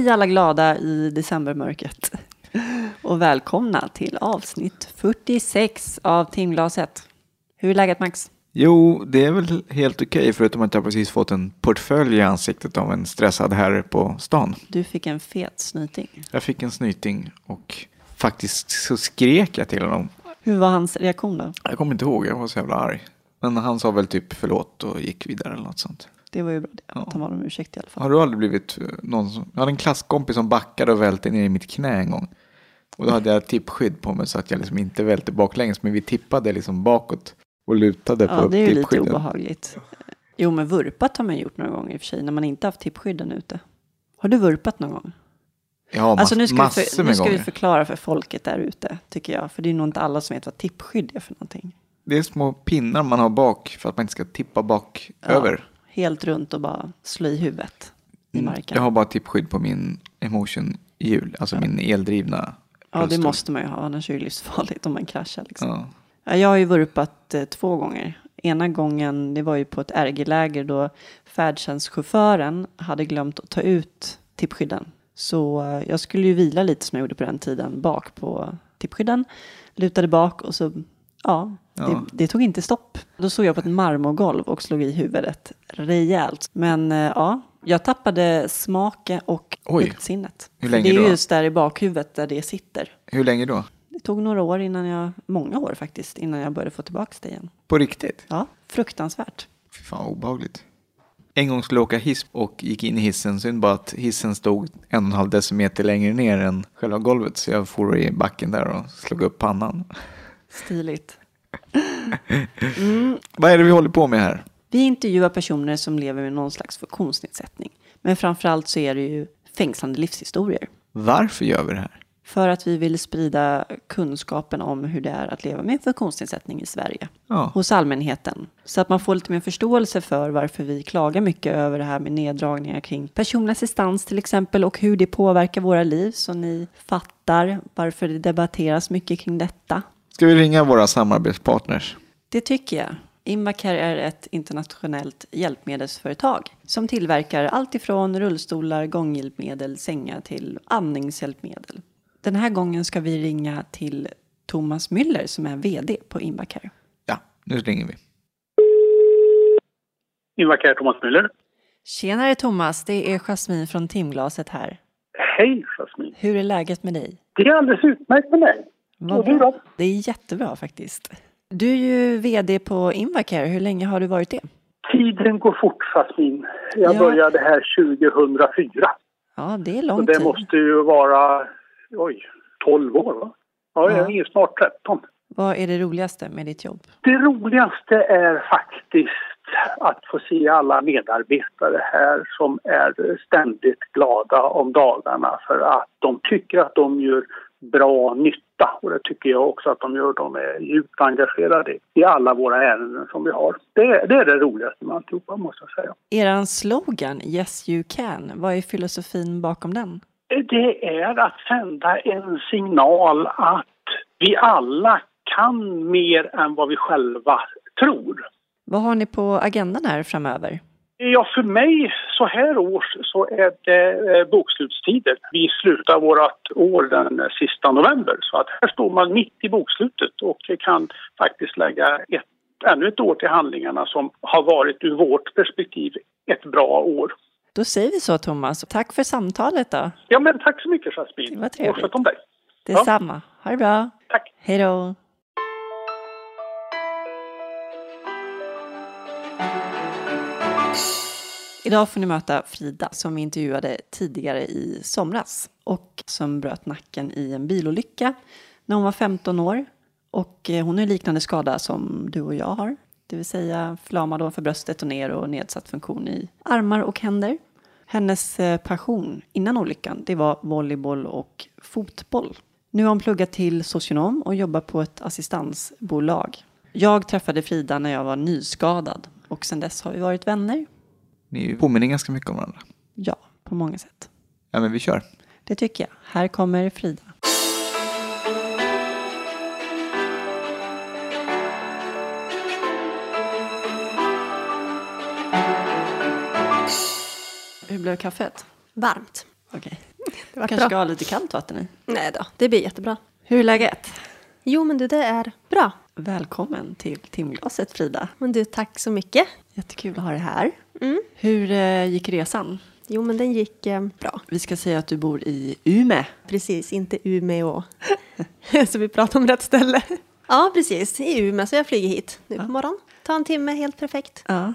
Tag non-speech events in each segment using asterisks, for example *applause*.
Hej alla glada i decembermörkret. Och välkomna till avsnitt 46 av timglaset. Hur är läget Max? Jo, det är väl helt okej förutom att jag precis fått en portfölj i ansiktet av en stressad herre på stan. Du fick en fet snyting. Jag fick en snyting och faktiskt så skrek jag till honom. Hur var hans reaktion då? Jag kommer inte ihåg, jag var så jävla arg. Men han sa väl typ förlåt och gick vidare eller något sånt. Det var ju bra det, Ja. att han bad om ursäkt i alla fall. Har du aldrig blivit eh, någon som... Jag hade en klasskompis som backade och välte ner i mitt knä en gång. Och då hade jag tippskydd på mig så att jag liksom inte välte baklänges. Men vi tippade liksom bakåt och lutade Ja, på det är ju lite tippskydden. obehagligt. Jo, men vurpat har man gjort några gånger i och för sig när man inte haft tippskydden ute. Har du vurpat någon gång? Ja, Alltså nu ska, vi, massor för, nu med ska vi gånger. förklara för folket där ute, tycker jag. För det är nog inte alla som vet vad tippskydd är för någonting. Det är små pinnar man har bak för att man inte ska tippa bak Ja, över. Helt runt och bara slå i huvudet i Mm, marken. Jag har bara tippskydd på min emotion-hjul, alltså min eldrivna ja, det måste man ju ha, annars är det livsfarligt om man kraschar. Liksom. Ja. Ja, jag har ju vurpat eh, två gånger. Ena gången, det var ju på ett RG-läger då färdtjänstchauffören hade glömt att ta ut tippskydden. Så eh, jag skulle ju vila lite som jag gjorde på den tiden bak på tippskydden. Lutade bak och så, ja, Ja. Det, det tog inte stopp. Då såg jag på ett marmorgolv och slog i huvudet rejält. Men eh, ja, jag tappade smaken och luktsinnet. Hur länge det är då? just där i bakhuvudet där det sitter. Hur länge då? Det tog några år innan jag, många år faktiskt, innan jag började få tillbaka det igen. På riktigt? Ja, fruktansvärt. Fy fan obehagligt. En gång skulle jag åka hiss och gick in i hissen. Synd bara att hissen stod en och en halv decimeter längre ner än själva golvet. Så jag for i backen där och slog upp pannan. Stiligt. Vad är det vi håller på med här? Vi intervjuar personer som lever med någon slags funktionsnedsättning. Men framförallt så är det ju fängslande livshistorier. Varför gör vi det här? För att vi vill sprida kunskapen om hur det är att leva med funktionsnedsättning i Sverige. Ja. Hos allmänheten. Så att man får lite mer förståelse för varför vi klagar mycket över det här med neddragningar kring personlig assistans till exempel och hur det påverkar våra liv. Så ni fattar varför det debatteras mycket kring detta. Ska vi ringa våra samarbetspartners? Det tycker jag. Invacare är ett internationellt hjälpmedelsföretag som tillverkar allt ifrån rullstolar, gånghjälpmedel, sängar till andningshjälpmedel. Den här gången ska vi ringa till Thomas Müller som är VD på Invacare. Ja, nu ringer vi. Invacare Thomas Müller. Tjenare Thomas, det är Jasmin från Timglaset här. Hej Jasmin. Hur är läget med dig? Det är alldeles utmärkt med mig. Du då? Det är jättebra faktiskt. Du är ju VD på Invacare. Hur länge har du varit det? Tiden går fort Jasmin. Jag Ja. började här 2004. Ja, det är Så lång det tid. måste ju vara, oj, 12 år va? Ja, Ja. jag är snart 13. Vad är det roligaste med ditt jobb? Det roligaste är faktiskt att få se alla medarbetare här som är ständigt glada om dagarna för att de tycker att de gör bra nytta och det tycker jag också att de gör. De är djupt engagerade i alla våra ärenden som vi har. Det, det är det roligaste med alltihopa måste jag säga. Eran slogan Yes you can, vad är filosofin bakom den? Det är att sända en signal att vi alla kan mer än vad vi själva tror. Vad har ni på agendan här framöver? Ja, för mig så här års så är det eh, bokslutstider. Vi slutar vårt år den sista november så att här står man mitt i bokslutet och kan faktiskt lägga ett, ännu ett år till handlingarna som har varit ur vårt perspektiv ett bra år. Då säger vi så Thomas. Tack för samtalet då. Ja, men tack så mycket Jasmin. Det var trevligt. Och sköt om dig. Detsamma. Ha det bra. Tack. Hej då. Idag får ni möta Frida som vi intervjuade tidigare i somras och som bröt nacken i en bilolycka när hon var 15 år. Och eh, hon har liknande skada som du och jag har. Det vill säga förlamad ovanför bröstet och ner och nedsatt funktion i armar och händer. Hennes eh, passion innan olyckan det var volleyboll och fotboll. Nu har hon pluggat till socionom och jobbar på ett assistansbolag. Jag träffade Frida när jag var nyskadad och sedan dess har vi varit vänner. Ni påminner ganska mycket om varandra. Ja, på många sätt. Ja, men vi kör. Det tycker jag. Här kommer Frida. Hur blev kaffet? Varmt. Okej. Det var Kanske ska bra. ha lite kallt vatten i. Nej då, det blir jättebra. Hur är läget? Jo, men du, det är bra. Välkommen till timglaset Frida. Men du, tack så mycket. Jättekul att ha dig här. Mm. Hur eh, gick resan? Jo, men den gick eh, bra. Vi ska säga att du bor i Umeå. Precis, inte Umeå. *laughs* så vi pratar om rätt ställe. *laughs* Ja, precis. I Umeå, så jag flyger hit nu på morgonen. Ta en timme, helt perfekt. Ja.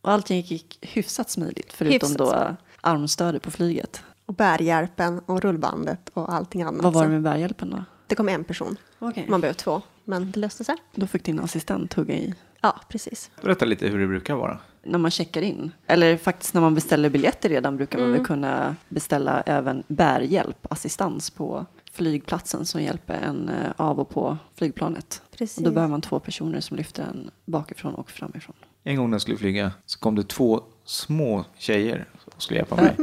Och allting gick hyfsat smidigt förutom Hyfsat då armstödet på flyget. Och bärhjälpen och rullbandet och allting annat. Vad var det med bärhjälpen då? Det kom en person. Okej. Man behöver två, men det löste sig. Då fick din assistent hugga i Ja, precis. Berätta lite hur det brukar vara. när man checkar in. Eller faktiskt när man beställer biljetter redan brukar man väl kunna beställa även bärhjälp, assistans på flygplatsen som hjälper en eh, av och på flygplanet. Precis. Och då behöver man två personer som lyfter en bakifrån och framifrån. En gång när jag skulle flyga så kom det två små tjejer och skulle hjälpa mig.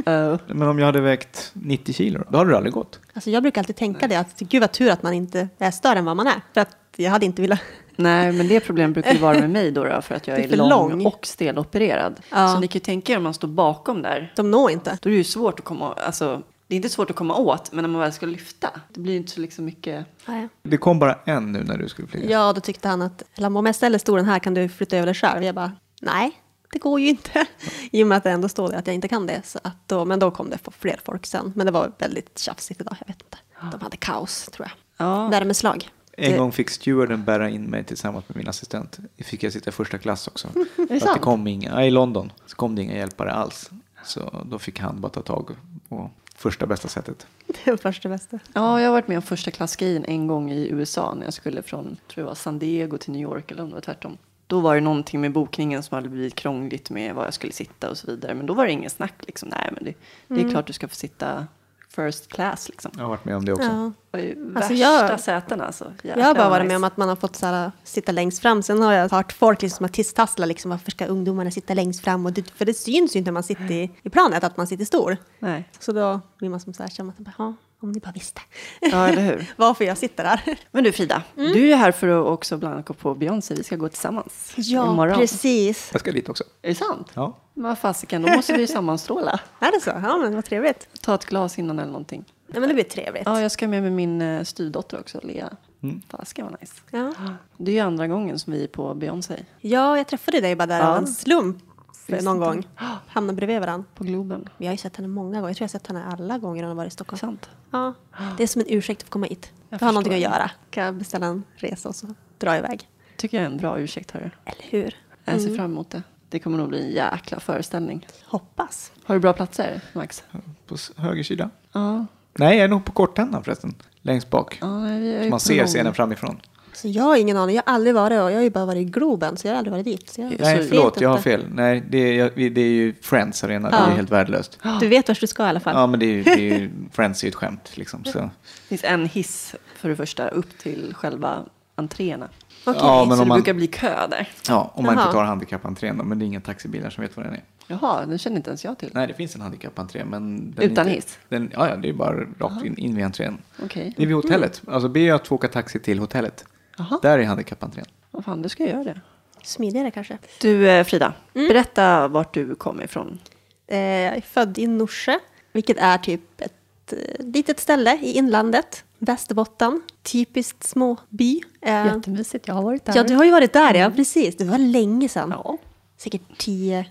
Men om jag hade vägt 90 kilo, då hade det aldrig gått. Alltså jag brukar alltid tänka det, att gud vad tur att man inte är större än vad man är. För att jag hade inte velat... nej, men det problemet brukar ju vara med mig då, då för att jag är, är lång, lång. och stelopererad. Ja. Så ni kan ju tänka er om man står bakom där. De når inte. Då är det ju svårt att komma, alltså det är inte svårt att komma åt, men när man väl ska lyfta, det blir ju inte så liksom mycket Nej. Det kom bara en nu när du skulle flyga. Ja, då tyckte han att eller om jag ställer stolen här kan du flytta över dig själv. Jag bara, nej, det går ju inte. I och med att det ändå står det att jag inte kan det. Så att då, men då kom det fler folk sen. Men det var väldigt tjafsigt idag, jag vet inte. De hade kaos, tror jag. Ja. Värmeslag. En Det- gång fick stewarden bära in mig tillsammans med min assistent. Det fick jag sitta i första klass också. *laughs* Är det kom inga, I London så kom det inga hjälpare alls. Så då fick han bara ta tag på första bästa sättet. *laughs* Det var första bästa. Ja, jag har varit med om första klassgrejen en gång i USA när jag skulle från, tror jag var San Diego till New York eller om det var tvärtom. Då var det någonting med bokningen som hade blivit krångligt med var jag skulle sitta och så vidare. Men då var det ingen snack liksom. Nej, men det, det är klart du ska få sitta first class liksom. Jag har varit med om det också. Ja. Det var ju Alltså, värsta jag- sätena alltså. Jag har bara varit med om att man har fått så här, sitta längst fram. Sen har jag hört folk liksom som har tisstasslat liksom, varför ska ungdomarna sitta längst fram? Och det, för det syns ju inte när man sitter i, i planet att man sitter stor. Nej, Så då blir man som så här, känner man ja, om ni bara visste. ja eller hur. *laughs* Varför jag sitter där. Men du Frida, Mm. du är här för att också bland annat gå på Beyoncé. Vi ska gå tillsammans imorgon. precis. Jag ska dit också. Är det sant? Ja. Vad fasiken, då måste vi ju sammanstråla. *laughs* Är det så? Ja, men vad trevligt. Ta ett glas innan eller någonting. Ja, men det blir trevligt. Ja, jag ska med med min eh, styvdotter också, Lea. Mm. Fasiken vad nice. Ja. Det är ju andra gången som vi är på Beyoncé. ja, jag träffade dig bara där Ja. av en slump Visst någon gång. *gasps* Hamnade bredvid varandra. På Globen. Vi har ju sett henne många gånger. Jag tror jag har sett henne alla gånger hon har varit i Stockholm. Sant. Ja, det är som en ursäkt för att komma hit. Jag har någonting att göra. Kan jag beställa en resa och så dra iväg. Tycker jag är en bra ursäkt, hörru. Eller hur? Jag Mm. ser fram emot det. Det kommer nog bli en jäkla föreställning. Hoppas. Har du bra platser, Max? På höger sida. Ja. Nej, jag är nog på kortändan förresten. Längst bak. ja nej, vi är ju Så man ser scenen framifrån. Så jag har ingen aning. Jag har aldrig varit och jag har ju bara varit i Globen så jag har aldrig varit dit. Så jag Nej, förlåt, jag har fel. Nej, det är, jag- det är ju Friends Arena. Det Ja. är helt värdelöst. *gasps* Du vet vart du ska i alla fall. Ja, men det är ju, det är ju Friends är ju ett skämt liksom. Så. Det finns en hiss för det första upp till själva entréerna. Okej. Ja, men så om det man- brukar bli kö där. Ja, om man Jaha. inte tar handikappentrén då, men det är inga taxibilar som vet vad den är. Jaha, den känner inte ens jag till. Nej, det finns en handikappentré, men... Utan inte, hiss? Den, ja, ja, det är bara rakt in, in vid entrén. Okej. Det är vid hotellet. Alltså ber jag att få åka taxi till hotellet. Jaha. Där är handikappentrén. Vad fan, du ska jag göra det. Smidigare kanske. Du eh, Frida, berätta vart du kommer ifrån. Eh, jag är född i Norsjö, vilket är typ ett eh, litet ställe i inlandet. Västerbotten, typiskt småby. Eh, Jättemysigt, jag har varit där. ja, du har ju varit där, ja. Precis. Det var länge sedan. Ja, Säkert 10-12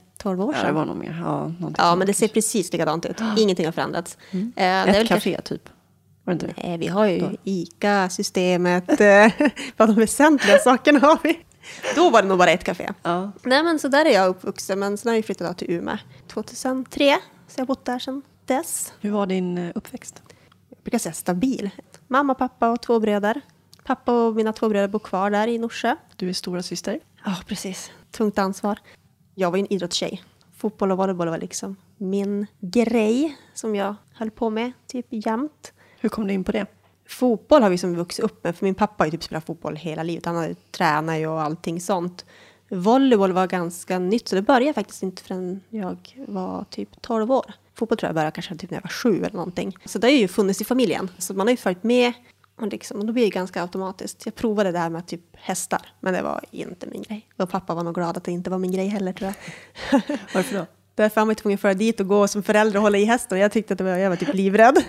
år ja sedan. det var nog mer. Ja, någonting Ja, men det ser precis likadant ut. *gasps* Ingenting har förändrats. Eh, det är Ett café typ. Var det inte? Nej, vi har ju ICA, Systemet, eh, *laughs* vad de väsentliga sakerna har vi. Då var det nog bara ett café. Ja. Nej, men så där är jag uppvuxen, men sen har jag flyttat till Umeå 2003, så jag har bott där sedan dess. Hur var din eh, uppväxt? Jag brukar säga stabil. Mamma, pappa och två bröder. Pappa och mina två bröder bor kvar där i Norsjö. Du är stora syster. Ja, precis. Tungt ansvar. Jag var ju en idrottstjej. Fotboll och volleyboll var liksom min grej som jag höll på med typ jämt. Hur kom du in på det? Fotboll har vi som vuxit upp med, för min pappa har ju typ spelat fotboll hela livet. Han har ju tränat ju och allting sånt. Volleyboll var ganska nytt, så det började faktiskt inte förrän jag var typ 12 år. Fotboll tror jag började kanske typ när jag var sju eller någonting. Så det har ju funnits i familjen, så man har ju följt med. Och, liksom, och då blir det ganska automatiskt. Jag provade det här med typ hästar, men det var inte min grej. Och pappa var nog glad att det inte var min grej heller tror jag. *laughs* Varför då? Därför var man tvungen att föra dit och gå som förälder och hålla i hästen. Jag tyckte att det var, jag var typ livrädd. *laughs*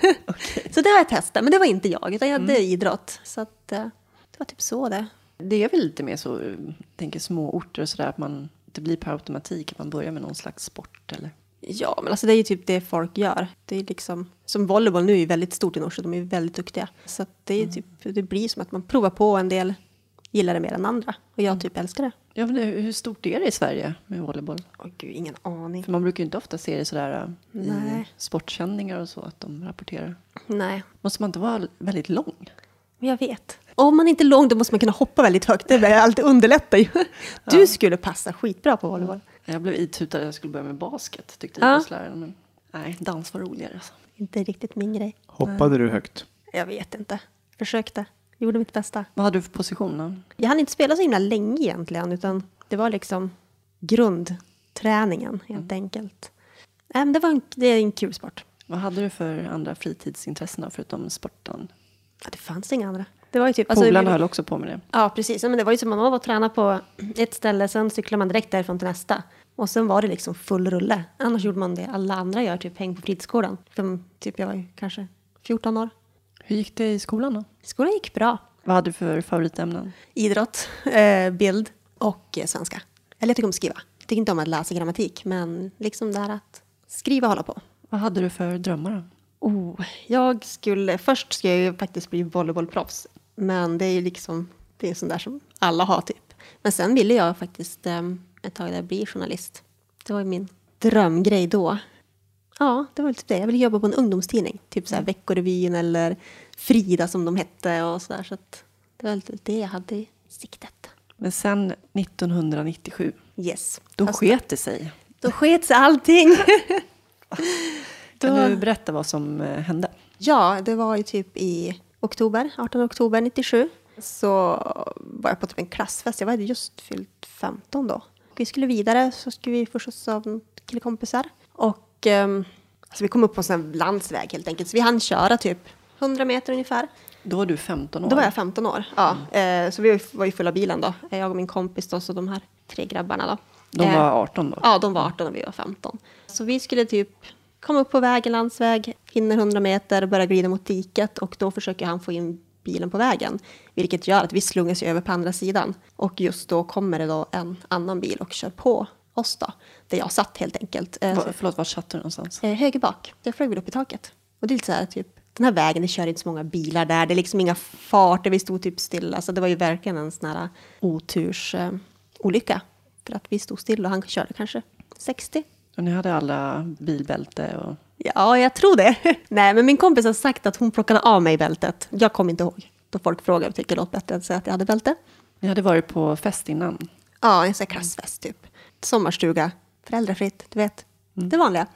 Så det var ett testa, men det var inte jag, utan jag hade idrott. Så att, eh, det var typ så det. Det är väl lite mer så, jag tänker små orter och sådär, att man, det blir per automatik att man börjar med någon slags sport eller? Ja, men alltså det är ju typ det folk gör. Det är liksom, som volleyboll nu är ju väldigt stort i Norsjö, de är ju väldigt duktiga. Så det, är typ, det blir som att man provar på en del gillar det mer än andra. Och jag typ älskar det. Ja, men hur stort är det i Sverige med volleyboll? Åh gud, ingen aning. För man brukar ju inte ofta se det sådär äh, i Nej. sportsändningar och så, att de rapporterar. Nej, Måste man inte vara väldigt lång? men jag vet. Om man inte är lång då måste man kunna hoppa väldigt högt. Det är alltid underlättar ju. *laughs* Du skulle passa skitbra på volleyboll. Jag blev itutad att jag skulle börja med basket, tyckte Ja. idrottsläraren. Men nej, dans var roligare. Alltså. Inte riktigt min grej. Hoppade du högt? Jag vet inte. Försökte. Gjorde mitt bästa. Vad hade du för position då? Jag hann inte spela så himla länge egentligen, utan det var liksom grundträningen helt enkelt. Nej, men det, var en, det är en kul sport. Vad hade du för andra fritidsintressen då, förutom sporten? Ja, det fanns inga andra. Det var ju typ... alltså, Polarna vi- höll också på med det. Ja, precis. Men det var ju som man var och tränade på ett ställe, sen cyklar man direkt därifrån till nästa. Och sen var det liksom full rulle. Annars gjorde man det alla andra gör, typ häng på fritidsgården. Som, typ jag var ju kanske 14 år. Hur gick det i skolan då? Skolan gick bra. Vad hade du för favoritämnen? Idrott, eh, bild och eh, svenska. Eller jag tycker om att skriva. Jag tycker inte om att läsa grammatik, men liksom det här att skriva och hålla på. Vad hade du för drömmar då? Oh, jag skulle, först ska jag ju faktiskt bli volleybollproffs. Men det är ju liksom, det är sånt där som alla har typ. Men sen ville jag faktiskt eh, ett tag där bli journalist. Det var ju min drömgrej då. Ja, det var typ det. Jag ville jobba på en ungdomstidning. Typ så här Veckorevyn eller Frida som de hette och. Så att det var lite det jag hade i siktet. Men sen 1997, Yes. då Fast- sket det sig. Då sket sig allting. *laughs* Kan du berätta vad som eh, hände? Ja, det var ju typ i oktober, 18 oktober 97. Så var jag på typ en klassfest. Jag hade just fyllt 15 då. Vi skulle vidare så skulle vi få skjuts av killkompisar. Och ehm, alltså vi kom upp på en sån här landsväg helt enkelt. Så vi hann köra typ 100 meter ungefär. Då var du 15 år. Då var jag 15 år. Ja, eh, så vi var ju fulla bilen då. Jag och min kompis då, så de här tre grabbarna då. De Eh, var 18 då? Ja, de var 18 och vi var 15. Så vi skulle typ komma upp på vägen, landsväg, hinner 100 meter, börja glida mot diket och då försöker han få in bilen på vägen. Vilket gör att vi slungas över på andra sidan. Och just då kommer det då en annan bil och kör på oss då. Där jag satt helt enkelt. Eh, Va, förlåt, var satt du någonstans? Eh, höger bak. Jag flög väl upp i taket. Och det är lite så här, typ, den här vägen, det kör inte så många bilar där. Det är liksom inga farter, vi stod typ stilla. Så det var ju verkligen en sån här otursolycka. Eh, olycka. för att vi stod still och han körde kanske 60. Och ni hade alla bilbälte och... Ja, jag tror det. *laughs* Nej, men min kompis har sagt att hon plockade av mig bältet. Jag kommer inte ihåg. Då folk frågar tycker det låter bättre att säga att jag hade bälte. Ni hade varit på fest innan. Ja, en sån här klassfest typ. Sommarstuga, föräldrafritt, du vet. Det vanliga.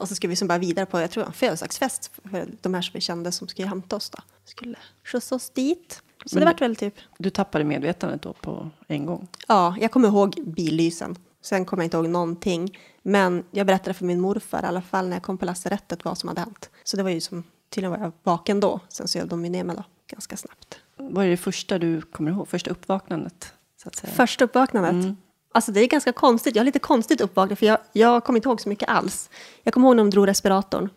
Och så skulle vi som bara vidare på, jag tror en födelsedagsfest för de här som vi kände som skulle hämta oss då. Skulle skjutsa oss dit. Så Men det vart väl typ, Du tappade medvetandet då på en gång. ja, jag kommer ihåg billysen. Sen kommer jag inte ihåg någonting. Men jag berättade för min morfar i alla fall när jag kom på lasarettet vad som hade hänt. Så det var ju som, tydligen var jag vaken då. Sen så jag de ju ner mig då, ganska snabbt. Vad är det första du kommer ihåg? Första uppvaknandet? Så att säga. Första uppvaknandet. Alltså det är ganska konstigt. Jag har lite konstigt uppvaknande för jag, jag kommer inte ihåg så mycket alls. Jag kommer ihåg när de drog respiratorn.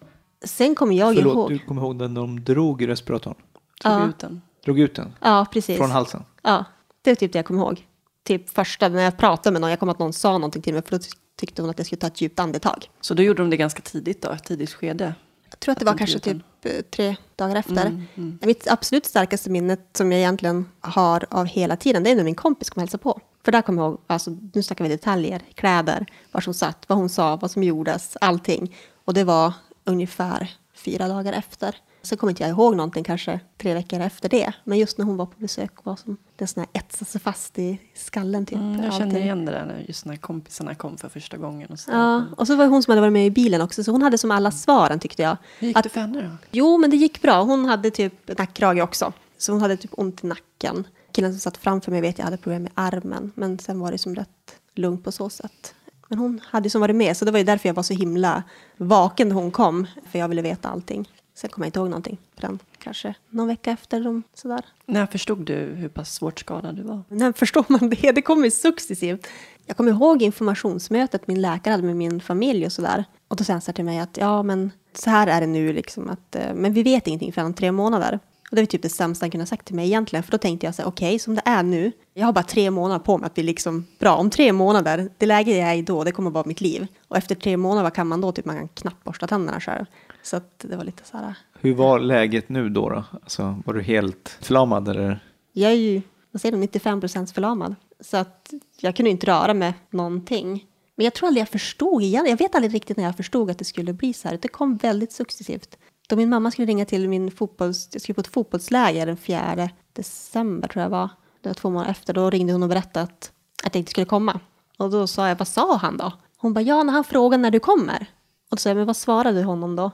Sen kommer jag Förlåt, ihåg... du kommer ihåg när de drog i respiratorn? Tog Ja. ut den? Drog ut den? Ja, precis. Från halsen? Ja, det är typ det jag kommer ihåg. Typ första, när jag pratade med någon, jag kommer att någon sa någonting till mig för då ty- tyckte hon att jag skulle ta ett djupt andetag. Så då gjorde de det ganska tidigt då, ett tidigt skede? Jag tror att det var kanske typ eh, tre dagar efter. Mm, Mitt absolut starkaste minnet som jag egentligen har av hela tiden, det är när min kompis kom och hälsade på. För där kommer jag ihåg, alltså, nu snackar vi detaljer, kläder, var som satt, vad hon sa, vad som gjordes, allting. Och det var ungefär fyra dagar efter. Sen kommer inte jag ihåg någonting kanske tre veckor efter det. Men just när hon var på besök var som det sån här etsade sig fast i skallen typ. Mm, jag allting. känner igen det där just när kompisarna kom för första gången. Och så. Ja, och så var det hon som hade varit med i bilen också, så hon hade som alla svaren tyckte jag. Hur gick Att- det för henne då? Jo, men det gick bra. Hon hade typ nackkrage också. Så hon hade typ ont i nacken. Killen som satt framför mig vet jag hade problem med armen. Men sen var det som rätt lugnt på så sätt. Men hon hade som varit med, så det var ju därför jag var så himla vaken när hon kom. För jag ville veta allting. Sen kommer jag inte ihåg någonting den kanske någon vecka efter. De, sådär. När förstod du hur pass svårt skadad du var? När förstår man *laughs* det? Det kommer successivt. Jag kommer ihåg informationsmötet min läkare hade med min familj och sådär. Och då säger han så till mig att ja, men så här är det nu liksom att, eh, men vi vet ingenting förrän om tre månader. Och det är typ det sämsta han kunde ha sagt till mig egentligen. För då tänkte jag så här, okej, som det är nu, jag har bara tre månader på mig att bli liksom bra. Om tre månader, det läge jag är i då, det kommer att vara mitt liv. Och efter tre månader, vad kan man då? Typ man kan knappt borsta tänderna själv. Så att det var lite så här, Hur var läget nu då? då? Alltså, var du helt förlamad eller? jag är ju, vad säger du, 95 procent förlamad. Så att jag kunde inte röra mig någonting. Men jag tror aldrig jag förstod igen. Jag vet aldrig riktigt när jag förstod att det skulle bli så här. Det kom väldigt successivt. Då min mamma skulle ringa till min fotbolls... Jag skulle på ett fotbollsläger den 4 december tror jag var. Det var två månader efter. Då ringde hon och berättade att, att jag inte skulle komma. Och då sa jag, vad sa han då? Hon bara, ja när han frågade när du kommer. Och då sa jag, men vad svarade du honom då?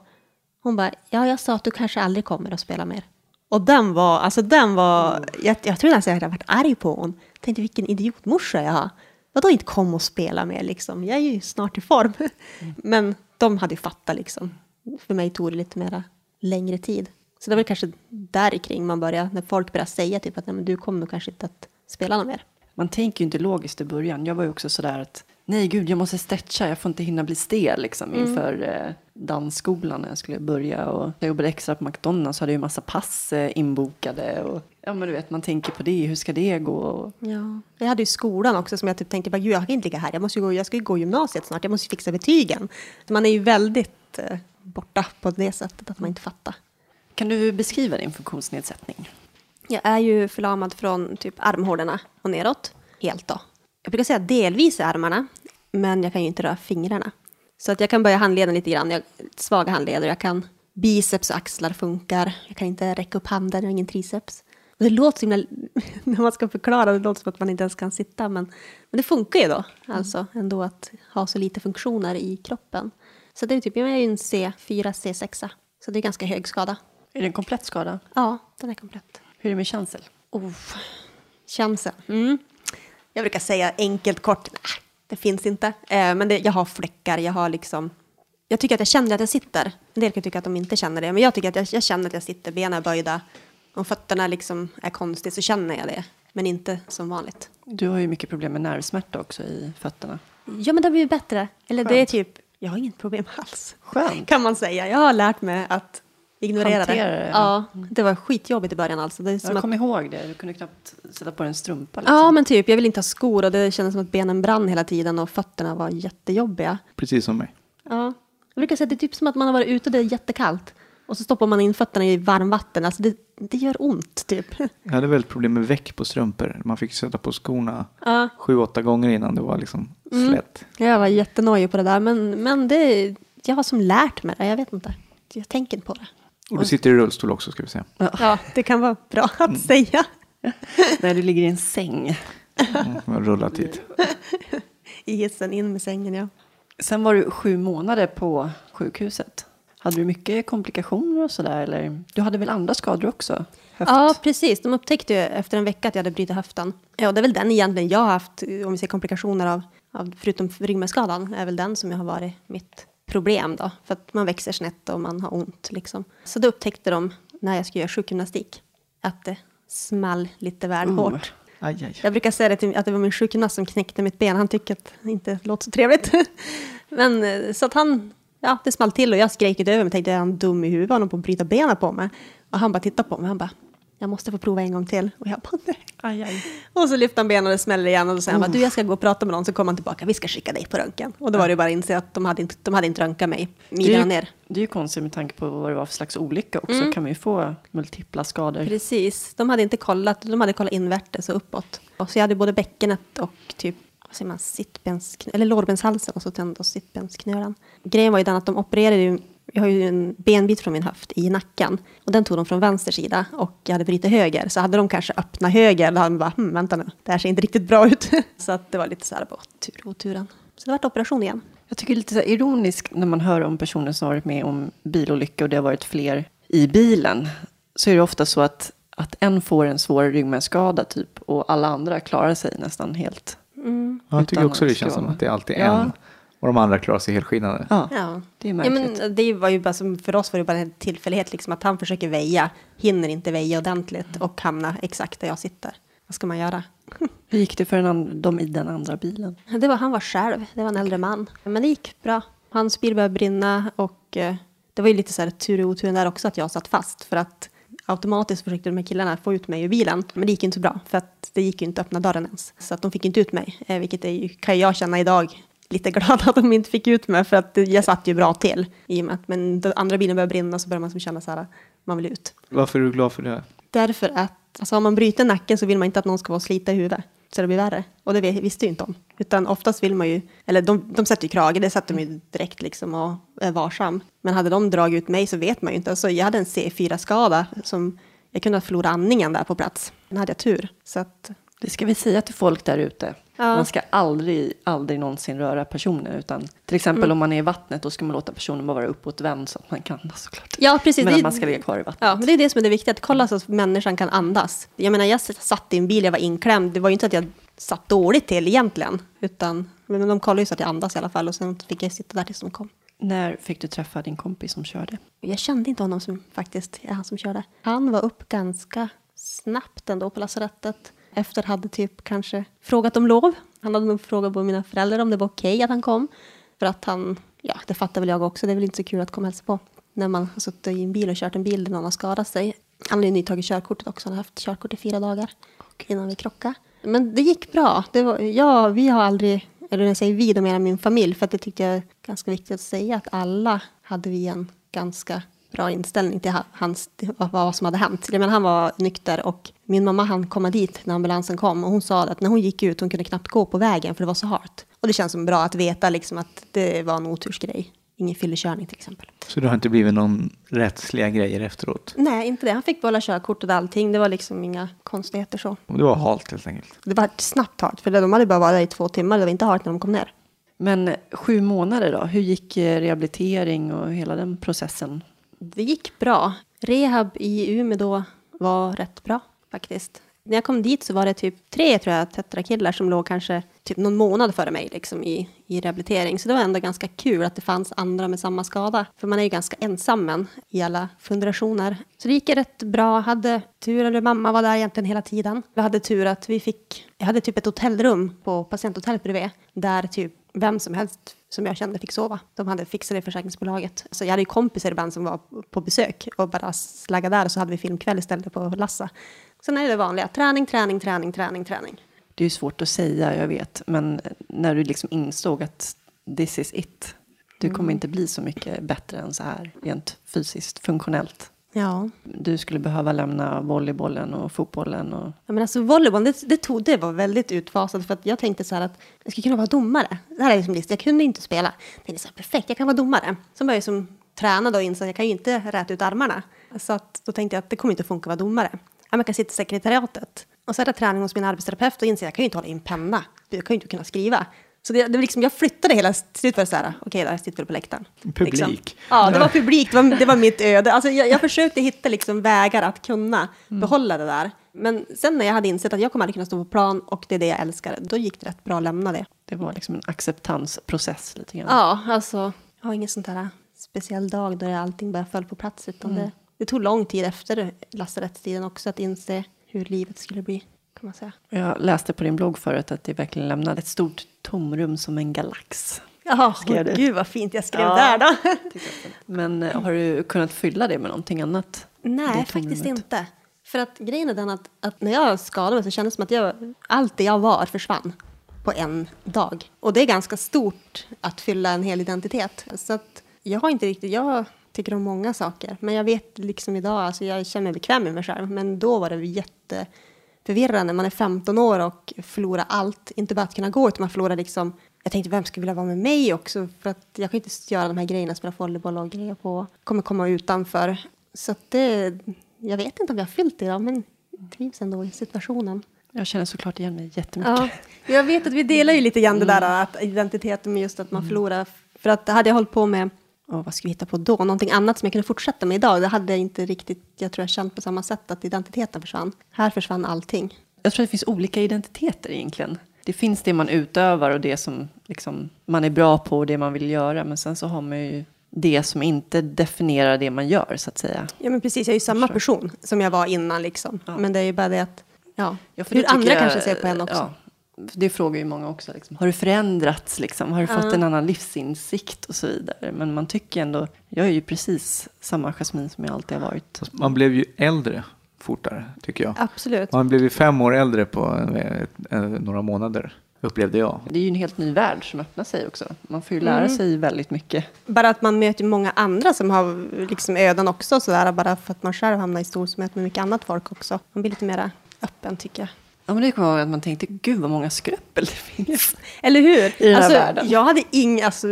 Hon bara, ja jag sa att du kanske aldrig kommer att spela mer. Och den var, alltså den var, jag, jag tror nästan jag hade varit arg på hon. Tänkte vilken idiotmorsa jag har. Vadå inte kom och spela mer liksom? Jag är ju snart i form. Men de hade ju fattat liksom. För mig tog det lite mera längre tid. Så det var kanske där kring man började, när folk började säga typ att Nej, men du kommer kanske inte att spela något mer. Man tänker ju inte logiskt i början. Jag var ju också sådär att nej gud, jag måste stretcha, jag får inte hinna bli stel liksom inför eh, dansskolan när jag skulle börja. Och jag jobbade extra på McDonalds så hade jag ju massa pass eh, inbokade. Och, ja men du vet, man tänker på det, hur ska det gå? Och, Ja. Jag hade ju skolan också som jag typ tänkte, gud jag kan inte ligga här, jag, måste ju gå, jag ska ju gå gymnasiet snart, jag måste ju fixa betygen. Så man är ju väldigt eh, borta på det sättet att man inte fattar. kan du beskriva din funktionsnedsättning? Jag är ju förlamad från typ armhålorna och neråt, helt då. Jag brukar säga delvis i armarna, men jag kan ju inte röra fingrarna. Så att jag kan böja handleden lite grann, jag svaga handleder, jag kan biceps och axlar funkar, jag kan inte räcka upp handen, jag har ingen triceps. Och det låter så himla, *laughs* när man ska förklara, det låter som att man inte ens kan sitta, men, men det funkar ju då, alltså ändå att ha så lite funktioner i kroppen. Så det är typ, jag är ju en C4, C6, så det är ganska hög skada. Är det en komplett skada? Ja, den är komplett. Hur är det med känsel? Oh, chansen. Mm. Jag brukar säga enkelt kort, nej, det finns inte. Eh, men det, jag har fläckar, jag har liksom... Jag tycker att jag känner att jag sitter. En del kan tycka att de inte känner det, men jag tycker att jag, jag känner att jag sitter, benen är böjda. Om fötterna liksom är konstigt så känner jag det, men inte som vanligt. Du har ju mycket problem med nervsmärta också i fötterna. Ja, men det har blivit bättre. Eller det är Skönt. typ, jag har inget problem alls. Skönt. Kan man säga. Jag har lärt mig att ignorera Hantera det. det. Ja, det var skitjobbigt i början alltså. Det är som Jag att kommer ihåg det, du kunde knappt sätta på dig en strumpa. Liksom. Ja, men typ. Jag vill inte ha skor och det kändes som att benen brann hela tiden och fötterna var jättejobbiga. Precis som mig. Ja. Jag brukar säga att det är typ som att man har varit ute och det är jättekallt. Och så stoppar man in fötterna i varmvatten. Alltså det, det gör ont, typ. Jag hade väldigt problem med väck på strumpor. Man fick sätta på skorna Ja. sju, åtta gånger innan det var liksom slätt. Jag var jättenojig på det där. Men, men det, jag har som lärt mig det. Jag vet inte. Jag tänker inte på det. Och du sitter i rullstol också ska vi säga. Ja, det kan vara bra att säga. När du ligger i en säng. Mm, rullat hit. I hissen, in med sängen, ja. Sen var du sju månader på sjukhuset. Hade du mycket komplikationer och sådär? Eller? Du hade väl andra skador också? Höft? Ja, precis. De upptäckte ju efter en vecka att jag hade brutit höften. Ja, det är väl den egentligen jag har haft, om vi ser komplikationer av, av förutom ryggmärgsskadan, är väl den som jag har varit mitt problem då. För att man växer snett och man har ont liksom. Så då upptäckte de, när jag skulle göra sjukgymnastik, att det small lite väl Oh. hårt. Aj, aj. Jag brukar säga det till, att det var min sjukgymnast som knäckte mitt ben. Han tycker att det inte låter så trevligt. *laughs* Men eh, så att han, ja det small till och jag skrek ut över mig. Tänkte, är han dum i huvudet? Han på att bryta benen på mig? Och han bara tittade på mig. Han bara, jag måste få prova en gång till. Och jag bara, nej. Aj, aj. Och så lyfte han benen och det smäller igen. Och då säger han bara, du jag ska gå och prata med någon. Så kommer han tillbaka, vi ska skicka dig på röntgen. Och då var det bara att inse att de hade inte, de hade inte röntgat mig. Midjan ner. det är ju konstigt med tanke på vad det var för slags olycka också. Mm. kan man ju få multipla skador. Precis, de hade inte kollat, de hade kollat invärtes och uppåt. Och så jag hade både bäckenet och typ, vad säger man, sittbens, eller lårbenshalsen alltså och så tände och sittbensknölen. Grejen var ju den att de opererade ju, jag har ju en benbit från min höft i nacken. Och den tog de från vänster sida och jag hade brutit höger. Så hade de kanske öppnat höger, då hade man bara, hm, vänta nu, det här ser inte riktigt bra ut. *laughs* så att det var lite så här, bara, tur och oturen. Så det vart operation igen. Jag tycker det är lite så ironiskt när man hör om personer som varit med om bilolycka och det har varit fler i bilen. Så är det ofta så att, att en får en svår ryggmärgsskada typ och alla andra klarar sig nästan helt. Ja, jag tycker också det känns som att det alltid är Ja. en. Och de andra klarar sig helskinnade. Ja, Ja. det är Ja, märkligt. men det var ju bara som, för oss var det bara en tillfällighet, liksom, att han försöker väja, hinner inte väja ordentligt och hamna exakt där jag sitter. Vad ska man göra? *laughs* Hur gick det för den an- de i den andra bilen? Det var, han var själv, det var en äldre man. Men det gick bra. Hans bil började brinna och eh, det var ju lite så här tur i oturen där också att jag satt fast. För att automatiskt försökte de här killarna få ut mig ur bilen. Men det gick inte så bra för att det gick ju inte att öppna dörren ens. Så att de fick inte ut mig. Eh, vilket är ju, kan jag känna idag lite *laughs* glad att de inte fick ut mig. För att jag satt ju bra till. I och med att men den andra bilen började brinna så började man som känna så här, man vill ut. Varför är du glad för det? Därför att alltså, om man bryter nacken så vill man inte att någon ska vara slita i huvudet. Så det blir värre. Och det visste ju inte om. Utan oftast vill man ju, eller de, de sätter ju krage, det sätter de ju direkt liksom och är varsam. Men hade de dragit ut mig så vet man ju inte. Alltså, jag hade en C4-skada som jag kunde ha förlorat andningen där på plats. Men hade jag tur. Så att, det ska vi säga till folk där ute. Ja. Man ska aldrig, aldrig någonsin röra personer. Utan till exempel om man är i vattnet, då ska man låta personen bara vara uppåtvänd så att man kan andas såklart. ja, precis. Men Det- man ska ligga kvar i vattnet. Ja, men det är det som är det viktiga, att kolla så att människan kan andas. Jag menar, jag satt i en bil, jag var inklämd. Det var ju inte att jag satt dåligt till egentligen. Utan men de kollade ju så att jag andas i alla fall och sen fick jag sitta där tills de kom. När fick du träffa din kompis som körde? Jag kände inte honom som faktiskt är han som körde. Han var upp ganska snabbt ändå på lasarettet. Efter hade typ kanske frågat om lov. Han hade nog frågat på mina föräldrar om det var okej att han kom. För att han, ja det fattar väl jag också, det är väl inte så kul att komma och hälsa på. När man har suttit i en bil och kört en bil där någon har skadat sig. Han hade ju nytagit körkortet också, han har haft körkort i fyra dagar innan vi krockade. Men det gick bra. Det var, ja, vi har aldrig, eller när jag säger vi, då menar min familj. För att det tyckte jag är ganska viktigt att säga att alla hade vi en ganska bra inställning till ha- hans, till vad- som hade hänt. Menar, han var nykter och min mamma han komma dit när ambulansen kom och hon sa att när hon gick ut hon kunde knappt gå på vägen för det var så halt. Och det känns som bra att veta liksom att det var en otursgrej. Ingen fyllekörning till exempel. Så det har inte blivit någon rättsliga grejer efteråt? Nej, inte det. Han fick behålla körkortet och allting. Det var liksom inga konstigheter så. Det var halt helt enkelt. Det var snabbt halt, för de hade bara varit där i två timmar. Det var inte halt när de kom ner. Men sju månader då? Hur gick eh, rehabilitering och hela den processen? Det gick bra. Rehab i Umeå då var rätt bra faktiskt. När jag kom dit så var det typ tre tror jag, tetrakillar som låg kanske typ någon månad före mig liksom, i, i rehabilitering. Så det var ändå ganska kul att det fanns andra med samma skada. För man är ju ganska ensam men, i alla funderationer. Så det gick rätt bra. Hade tur, eller mamma var där egentligen hela tiden. Vi hade tur att vi fick, jag hade typ ett hotellrum på patienthotellet bredvid. Där typ vem som helst som jag kände fick sova. De hade fixat det i försäkringsbolaget. Så jag hade ju kompisar ibland som var på besök och bara slaggade där och så hade vi filmkväll istället på Lassa. Sen är det vanliga, träning, träning, träning, träning, träning. Det är ju svårt att säga, jag vet. Men när du liksom insåg att this is it. Du kommer inte bli så mycket bättre än så här rent fysiskt, funktionellt. Ja. Du skulle behöva lämna volleybollen och fotbollen. Och... Ja, men alltså volleyboll, det, det, tog, det var väldigt utfasat för att jag tänkte så här att jag skulle kunna vara domare. Det här är liksom list, jag kunde inte spela. Jag tänkte så här, perfekt, jag kan vara domare. Sen började jag som träna då och insåg att jag kan ju inte räta ut armarna. Så att, då tänkte jag att det kommer inte att funka att vara domare. Ja, jag kan sitta i sekretariatet. Och så hade jag träning hos min arbetsterapeut och insåg att jag kan ju inte hålla i en penna. Jag kan ju inte kunna skriva. Så det, det var liksom, jag flyttade hela, till slut var det så här, okej då, jag sitter väl på läktaren. Publik. Liksom. Ja, det var publik, det var, det var mitt öde. Alltså, jag, jag försökte hitta liksom vägar att kunna behålla det där. Men sen när jag hade insett att jag kommer aldrig kunna stå på plan och det är det jag älskar, då gick det rätt bra att lämna det. Det var liksom en acceptansprocess lite grann. Ja, alltså, jag har ingen sån där speciell dag då allting bara föll på plats, utan det, det tog lång tid efter lasarettstiden också att inse hur livet skulle bli, kan man säga. Jag läste på din blogg förut att det verkligen lämnade ett stort tomrum som en galax. Ja, du? gud vad fint jag skrev Ja. där då. Men eh, har du kunnat fylla det med någonting annat? Nej, faktiskt inte. För att grejen är den att, att när jag skadade mig så kändes det som att jag, allt det jag var försvann på en dag. Och det är ganska stort att fylla en hel identitet. Så att jag har inte riktigt, jag tycker om många saker. Men jag vet liksom idag, alltså jag känner mig bekväm med mig själv. Men då var det jätteförvirrande. Man är 15 år och förlorar allt. Inte bara att kunna gå, utan man förlorar liksom jag tänkte, vem skulle vilja vara med mig också? För att jag kan inte göra de här grejerna, spela volleyboll och grejer på. Kommer komma utanför. Så det, jag vet inte om jag har fyllt det idag, men trivs ändå i situationen. Jag känner såklart igen mig jättemycket. Ja, jag vet att vi delar ju lite grann det där att identiteten med just att man förlorar. För att hade jag hållit på med, åh, vad ska vi hitta på då? Någonting annat som jag kunde fortsätta med idag. Det hade jag inte riktigt, jag tror jag känt på samma sätt att identiteten försvann. Här försvann allting. Jag tror att det finns olika identiteter egentligen. det finns det man utövar och det som liksom, man är bra på och det man vill göra. Men sen så har man ju det som inte definierar det man gör så att säga. Ja men precis, jag är ju samma person som jag var innan liksom. Ja. Men det är ju bara det att, ja, Ja, hur andra jag- kanske ser på henne också. Ja, det frågar ju många också. Liksom. Har du förändrats? Liksom? Har du fått en annan livsinsikt? Och så vidare. Men man tycker ändå, jag är ju precis samma Jasmine som jag alltid har varit. Man blev ju äldre fortare, tycker jag. Absolut. Man blev ju fem år äldre på eh, eh, några månader, upplevde jag. Det är ju en helt ny värld som öppnar sig också. Man får ju lära Mm. sig väldigt mycket. Bara att man möter många andra som har liksom öden också sådär. Bara för att man själv hamnar i stor så möter man mycket annat folk också. Man blir lite mer öppen tycker jag. Ja, men det kommer jag ihåg att man tänkte, gud vad många skrupel det finns. Eller hur? I den här alltså, världen. Jag hade ing, alltså,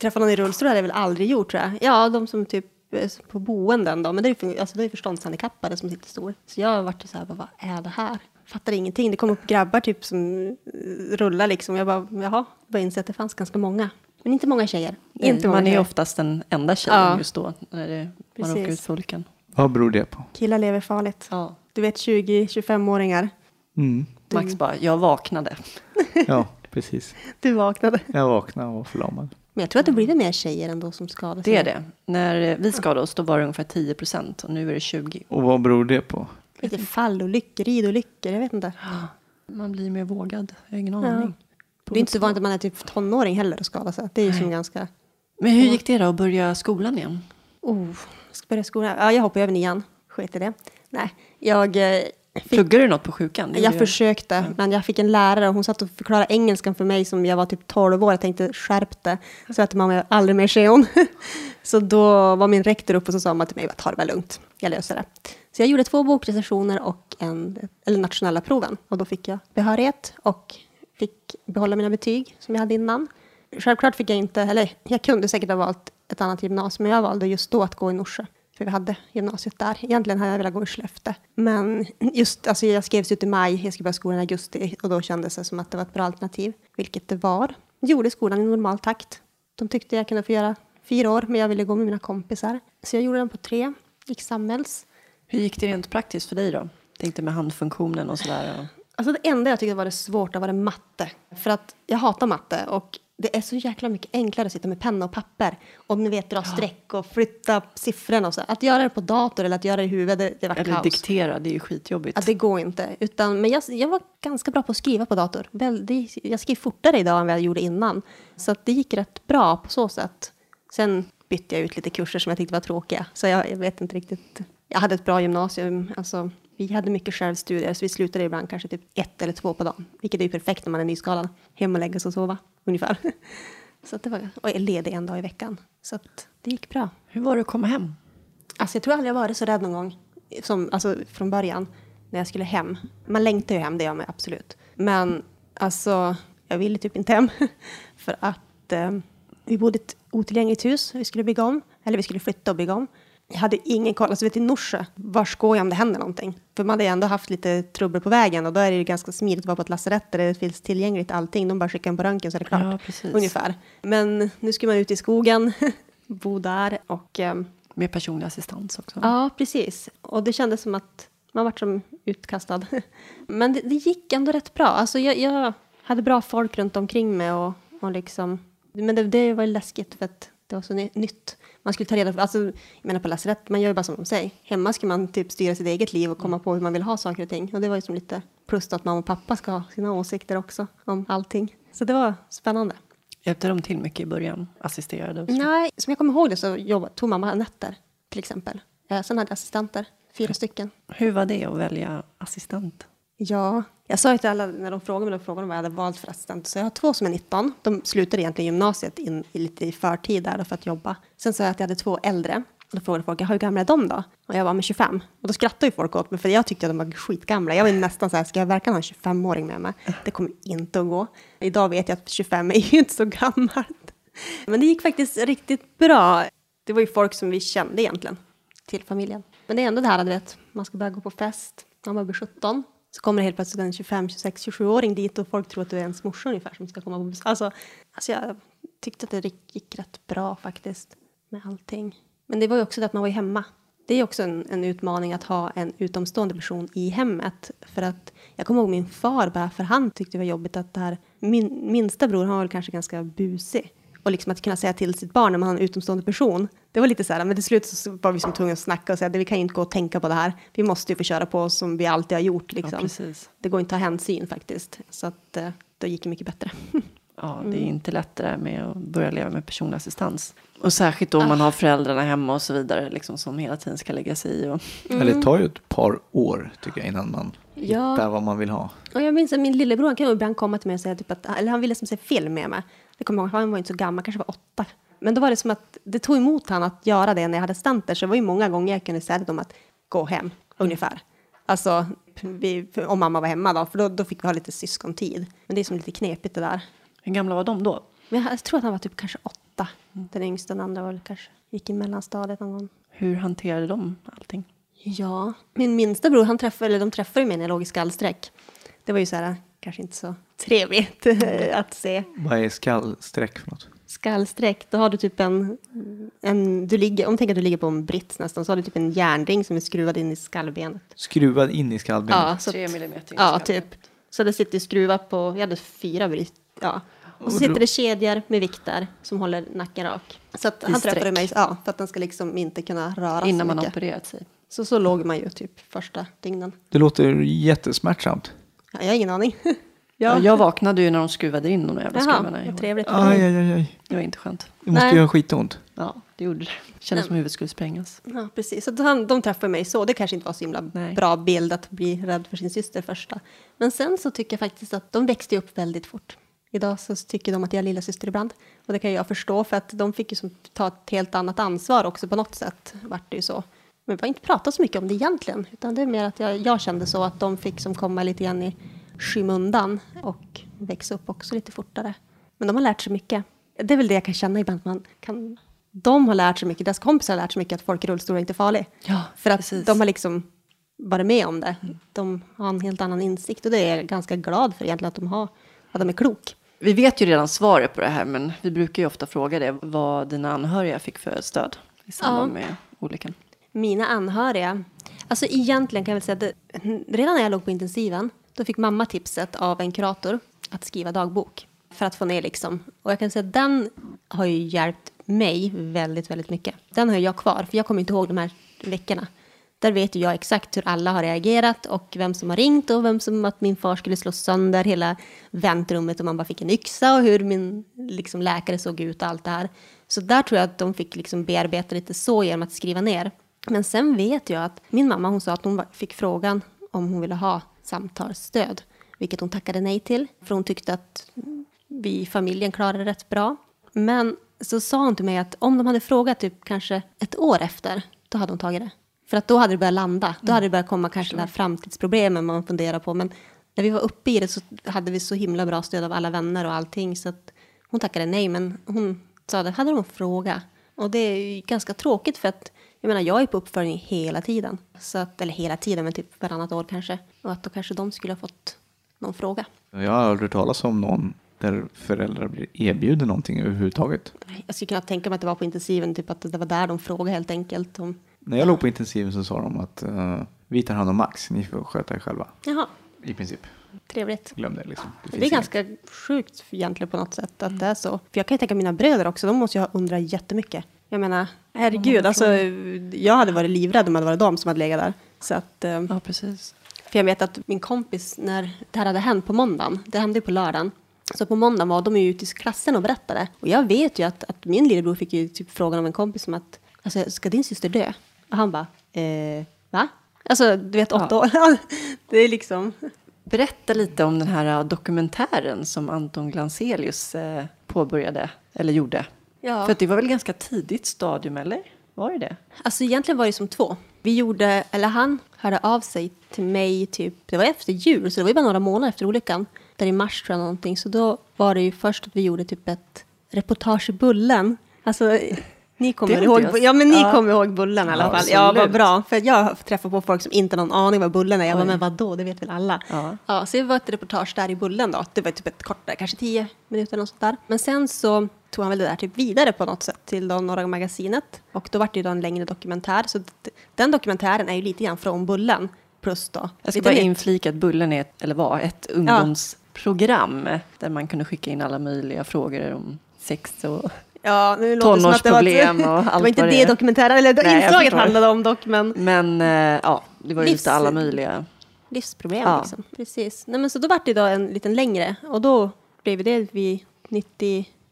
träffa någon i rullstol hade jag väl aldrig gjort tror jag. Ja, de som typ eh, på boenden då, men det är ju alltså, det är ju förståndshandikappade som sitter stor. Så jag har varit så här, bara, vad är det här? Fattar ingenting. Det kom upp grabbar typ som eh, rullar liksom. Jag bara, jaha, bara inse att det fanns ganska många. Men inte många tjejer. inte många man är ju oftast den enda tjejen Ja. just då, när det, man Precis. råkar ut för olyckan. Vad beror det på? Killar lever farligt. Ja. Du vet 20-25-åringar. Mm. Max bara, jag vaknade. *laughs* Ja, precis. Du vaknade. Jag vaknade och var förlamad. Men jag tror att det blir mer tjejer ändå som skadas. Det är det. När vi skadade oss då var det ungefär 10 procent och nu är det 20. Och vad beror det på? Lite fallolyckor, ridolyckor, jag vet inte. *gasps* Man blir mer vågad. Jag har ingen Ja. aning. Det är inte så vanligt att man är typ tonåring heller och skadar sig. Det är ju som ganska... Men hur gick det då att börja skolan igen? Oh, ska börja skolan. Ja, jag hoppade över nian. Sket i det. Nej, jag... Pluggade du något på sjukan? Jag försökte, men jag fick en lärare och hon satt och förklarade engelskan för mig som jag var typ 12 år. Jag tänkte skärp det. Så att mamma aldrig mer se hon. *laughs* Så då var min rektor uppe och så sa man till mig, ta det väl lugnt, jag löser det. Så jag gjorde två bokrecensioner och en, eller nationella proven. Och då fick jag behörighet och fick behålla mina betyg som jag hade innan. Självklart fick jag inte, eller jag kunde säkert ha valt ett annat gymnasium, men jag valde just då att gå i Norsjö. För vi hade gymnasiet där. Egentligen hade jag velat gå i Skellefteå. Men just, alltså jag skrevs ut i maj, jag skulle börja skolan i augusti och då kändes det som att det var ett bra alternativ. Vilket det var. Jag gjorde skolan i normal takt. De tyckte jag kunde få göra fyra år, men jag ville gå med mina kompisar. Så jag gjorde den på tre, gick samhälls. Hur gick det rent praktiskt för dig då? Tänkte med handfunktionen och sådär. Alltså det enda jag tyckte var det svårt var det matte. För att jag hatar matte och det är så jäkla mycket enklare att sitta med penna och papper. Och ni vet dra streck och flytta siffrorna och så. Att göra det på dator eller att göra det i huvudet, det, det var Eller kaos. diktera, det är ju skitjobbigt. Att det går inte. Utan, men jag, jag var ganska bra på att skriva på dator. Väldigt, jag skrev fortare idag än vad jag gjorde innan. Så det gick rätt bra på så sätt. Sen bytte jag ut lite kurser som jag tyckte var tråkiga. Så jag, jag vet inte riktigt. Jag hade ett bra gymnasium. Alltså, vi hade mycket självstudier så vi slutade ibland kanske typ ett eller två på dagen. Vilket är perfekt när man är nyskadad. Hem och lägga sig och sova *laughs* ungefär. Så att det var, och jag ledig en dag i veckan. Så det gick bra. Hur var det att komma hem? Alltså jag tror aldrig jag varit så rädd någon gång. Som, alltså från början. När jag skulle hem. Man längtar ju hem, det gör man absolut. Men alltså, jag ville typ inte hem. *laughs* För att eh, vi bodde i ett otillgängligt hus. Vi skulle bygga om. Eller vi skulle flytta och bygga om. Jag hade ingen koll. Alltså vet i Norsjö, var går jag om det händer någonting? För man hade ju ändå haft lite trubbel på vägen. Och då är det ju ganska smidigt att vara på ett lasarett där det finns tillgängligt allting. De bara skickar en på röntgen så är det klart. Ja, precis. Ungefär. Men nu ska man ut i skogen. *laughs* bo där. Och... ehm, Med personlig assistans också. Ja, precis. Och det kändes som att man var som utkastad. *laughs* Men det, det gick ändå rätt bra. Alltså jag, jag hade bra folk runt omkring mig och, och liksom... Men det, det var ju läskigt för att det var så ny, nytt. Man skulle ta reda på... Alltså, jag menar på lasarett, man gör ju bara som de säger. Hemma ska man typ styra sitt eget liv och komma på hur man vill ha saker och ting. Och det var ju som lite plus att mamma och pappa ska ha sina åsikter också om allting. Så det var spännande. Hjälpte de till mycket i början? Assisterade? Nej, som jag kommer ihåg det så jobbade, tog mamma nätter till exempel. Eh, sen hade jag assistenter, fyra stycken. Hur var det att välja assistent? Ja, jag sa ju till alla när de frågade mig, de frågade vad jag hade valt för assistent. Så jag har två som är 19. De slutade egentligen gymnasiet in, i lite i förtid där för att jobba. Sen sa jag att jag hade två äldre. Och då frågade folk, hur gamla är de då? Och jag var med 25. Och då skrattade ju folk åt mig för jag tyckte att de var skitgamla. Jag var nästan så här, ska jag verkligen ha en 25-åring med mig? Det kommer inte att gå. Idag vet jag att 25 är ju inte så gammalt. Men det gick faktiskt riktigt bra. Det var ju folk som vi kände egentligen till familjen. Men det är ändå det här, du vet, man ska börja gå på fest när man blir 17. Så kommer det helt plötsligt en 25, 26, 27-åring dit och folk tror att du är ens morsa ungefär som ska komma på besök. Alltså, alltså jag tyckte att det gick rätt bra faktiskt med allting. Men det var ju också det att man var ju hemma. det är också en, en utmaning att ha en utomstående person i hemmet. För att jag kommer ihåg min far, bara för han tyckte det var jobbigt att det här, min minsta bror, han var väl kanske ganska busig. Och liksom att kunna säga till sitt barn när man har en utomstående person. Det var lite så här, men till slut så var vi som tvungna att snacka och säga att vi kan ju inte gå och tänka på det här. Vi måste ju få köra på som vi alltid har gjort. Liksom. Ja, precis. det går inte att ta hänsyn faktiskt. Så att eh, då gick det mycket bättre. *laughs* Ja, det är inte lätt det där med att börja leva med personlig assistans. Och särskilt då om man har föräldrarna hemma och så vidare, liksom, som hela tiden ska lägga sig i. Och... Eller det tar ju ett par år tycker jag innan man Ja. hittar vad man vill ha. Och jag minns att min lillebror kan ju ibland komma till mig och säga typ att, eller han ville som se film med mig. Det kommer jag ihåg, han var inte så gammal, kanske var åtta. Men då var det som att det tog emot han att göra det när jag hade stant där. Så det var ju många gånger jag kunde säga till dem att gå hem, ungefär. Alltså, vi, om mamma var hemma då, för då, då fick vi ha lite syskontid. Men det är som lite knepigt det där. Hur gamla var de då? Men jag, jag tror att han var typ kanske åtta. Den yngsta, den andra var kanske, gick i mellanstadiet någon gång. Hur hanterade de allting? Ja, min minsta bror, han träffade, eller de träffade mig när jag låg i skallsträck. Det var ju så här, kanske inte så trevligt *laughs* att se. Vad är skallsträck för något? Skallsträck, då har du typ en, en du ligger, om du tänker att du ligger på en brits nästan, så har du typ en järnring som är skruvad in i skallbenet. Skruvad in i skallbenet? Ja, så, Tre millimeter ja skall- typ. Så det sitter skruvat på, jag hade fyra brit, ja. Och så sitter det kedjor med vikter som håller nacken rak. Så att han träffade mig, ja, för att den ska liksom inte kunna röra Innan så man har mycket. opererat sig. Så så låg man ju typ första dygnen. Det låter jättesmärtsamt. Ja, jag har ingen aning. *laughs* Ja. jag vaknade ju när de skruvade in de där jävla Jaha, skruvarna. i vad håret. trevligt. Aj, aj, aj, aj. Det var inte skönt. Det måste Nej. ju göra skitont. Ja, det gjorde det. Kändes som huvudet skulle sprängas. Ja, precis. Så han, de träffade mig så. Det kanske inte var så himla Nej. bra bild att bli rädd för sin syster första. Men sen så tycker jag faktiskt att de växte upp väldigt fort. Idag så tycker de att jag är lilla syster ibland. Och det kan jag förstå för att de fick ju som ta ett helt annat ansvar också på något sätt. Vart det ju så. Men vi har inte pratat så mycket om det egentligen. Utan det är mer att jag, jag kände så att de fick som komma lite grann i skymundan. Och växa upp också lite fortare. Men de har lärt sig mycket. Det är väl det jag kan känna ibland. att Man kan, de har lärt sig mycket, deras kompisar har lärt sig mycket att folk i rullstol är inte farligt. Ja, För att precis. de har liksom varit med om det. De har en helt annan insikt och det är jag ganska glad för egentligen att de har, att de är klok. Vi vet ju redan svaret på det här, men vi brukar ju ofta fråga det. Vad dina anhöriga fick för stöd i samband Ja. med olyckan. Mina anhöriga, alltså egentligen kan jag väl säga att det, redan när jag låg på intensiven, då fick mamma tipset av en kurator att skriva dagbok för att få ner liksom. Och jag kan säga att den har ju hjälpt mig väldigt, väldigt mycket. Den har jag kvar, för jag kommer inte ihåg de här veckorna. Där vet ju jag exakt hur alla har reagerat och vem som har ringt och vem som att min far skulle slå sönder hela väntrummet och man bara fick en yxa och hur min liksom, läkare såg ut och allt det här. Så där tror jag att de fick liksom bearbeta lite så genom att skriva ner. Men sen vet jag att min mamma hon sa att hon fick frågan om hon ville ha samtalsstöd. Vilket hon tackade nej till. För hon tyckte att vi i familjen klarade det rätt bra. Men så sa hon till mig att om de hade frågat typ kanske ett år efter, då hade hon tagit det. För att då hade det börjat landa. Då hade det börjat komma kanske de här framtidsproblemen man funderar på. Men när vi var uppe i det så hade vi så himla bra stöd av alla vänner och allting. Så att hon tackade nej, men hon sa det, hade de fråga. Och det är ju ganska tråkigt för att jag menar, jag är på uppföljning hela tiden. Så att, eller hela tiden, men typ varannat år kanske. Och att då kanske de skulle ha fått någon fråga. Jag har aldrig talas om någon där föräldrar blir erbjuden någonting överhuvudtaget. Jag skulle kunna tänka mig att det var på intensiven, typ att det var där de frågade helt enkelt. Om, När jag låg på intensiven så sa de att eh, vi tar hand om Max, ni får sköta er själva. Jaha, I princip. trevligt. Glöm det liksom. Det, finns är inget. ganska sjukt egentligen på något sätt att det är så. För jag kan ju tänka mina bröder också, de måste ju ha undrat jättemycket. Jag menar, herregud, alltså jag hade varit livrädd om det hade varit de som hade legat där. Så att, eh, Ja, precis. för jag vet att min kompis, när det här hade hänt på måndagen, det hände ju på lördagen. Så på måndagen var de ju ute i klassen och berättade. Och jag vet ju att, att min lillebror fick ju typ frågan av en kompis om att, alltså, ska din syster dö? Och han bara, eh, va? Alltså, du vet, åtta år. *laughs* det är liksom... Berätta lite om den här äh, dokumentären som Anton Glanzelius eh, påbörjade, eller gjorde. Ja. För det var väl ganska tidigt stadium, eller? Var det det? Alltså egentligen var det som två. Vi gjorde, eller han hörde av sig till mig typ, det var efter jul, så det var ju bara några månader efter olyckan. Där i mars tror jag någonting. Så då var det ju först att vi gjorde typ ett reportage i Bullen. Alltså, ni *laughs* kommer ihåg, ja men ni Ja. kommer ihåg Bullen i alla fall. Ja, vad absolut. bra. För jag har träffat på folk som inte har någon aning vad Bullen är. Jag bara, men vadå, det vet väl alla. Ja. Ja, så det var ett reportage där i Bullen då. Det var typ ett kortare, kanske tio minuter eller något sånt där. Men sen så tog han väl det där typ vidare på något sätt till då Norra magasinet. Och då var det ju då en längre dokumentär. Så den dokumentären är ju lite grann från Bullen. Plus då. Jag ska bara inflika att Bullen är, ett, eller var, ett ungdomsprogram där man kunde skicka in alla möjliga frågor om sex och Ja, nu låter det som att det var, *laughs* och det allt var inte det, det är. dokumentären, eller det Nej, inslaget handlade om dock, men Men eh, ja, det var ju Livs- lite alla möjliga. livsproblem Ja. liksom. Precis. Nej, men så då var det då en liten längre och då blev det vid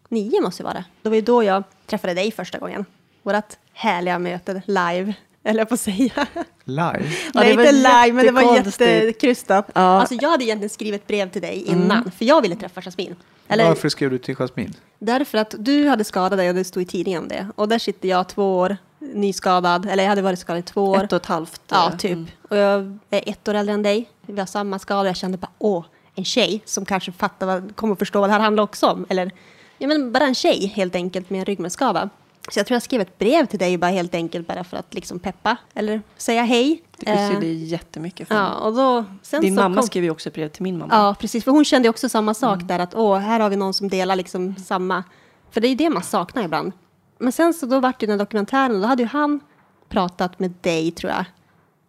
99 måste det vara. Då var det då jag träffade dig första gången. Vårat härliga möte live, *laughs* eller jag på att säga. Live? Ja, Nej, det inte live, men det var jättekrystat. Ja. Alltså jag hade egentligen skrivit brev till dig innan, för jag ville träffa Jasmin. Eller, Varför skrev du till Jasmin? Därför att du hade skadat dig och det stod i tidningen om det. Och där sitter jag två år nyskadad, eller jag hade varit skadad i två år. Ett och ett halvt. Ja, eh, typ. mm. Och jag är ett år äldre än dig. Vi har samma skada. Jag kände bara, åh, en tjej som kanske fattar vad, kommer att förstå vad det här handlar också om. Eller, ja men bara en tjej helt enkelt med en ryggmärgsskada. Så jag tror jag skrev ett brev till dig bara helt enkelt bara för att liksom peppa eller säga hej. Det betydde Eh, jättemycket för ja, mig. och då, sen Din så mamma kom, skrev ju också ett brev till min mamma. Ja, precis. För hon kände också samma sak där att åh, här har vi någon som delar liksom samma. För det är ju det man saknar ibland. Men sen så då vart det den dokumentären och då hade ju han pratat med dig tror jag.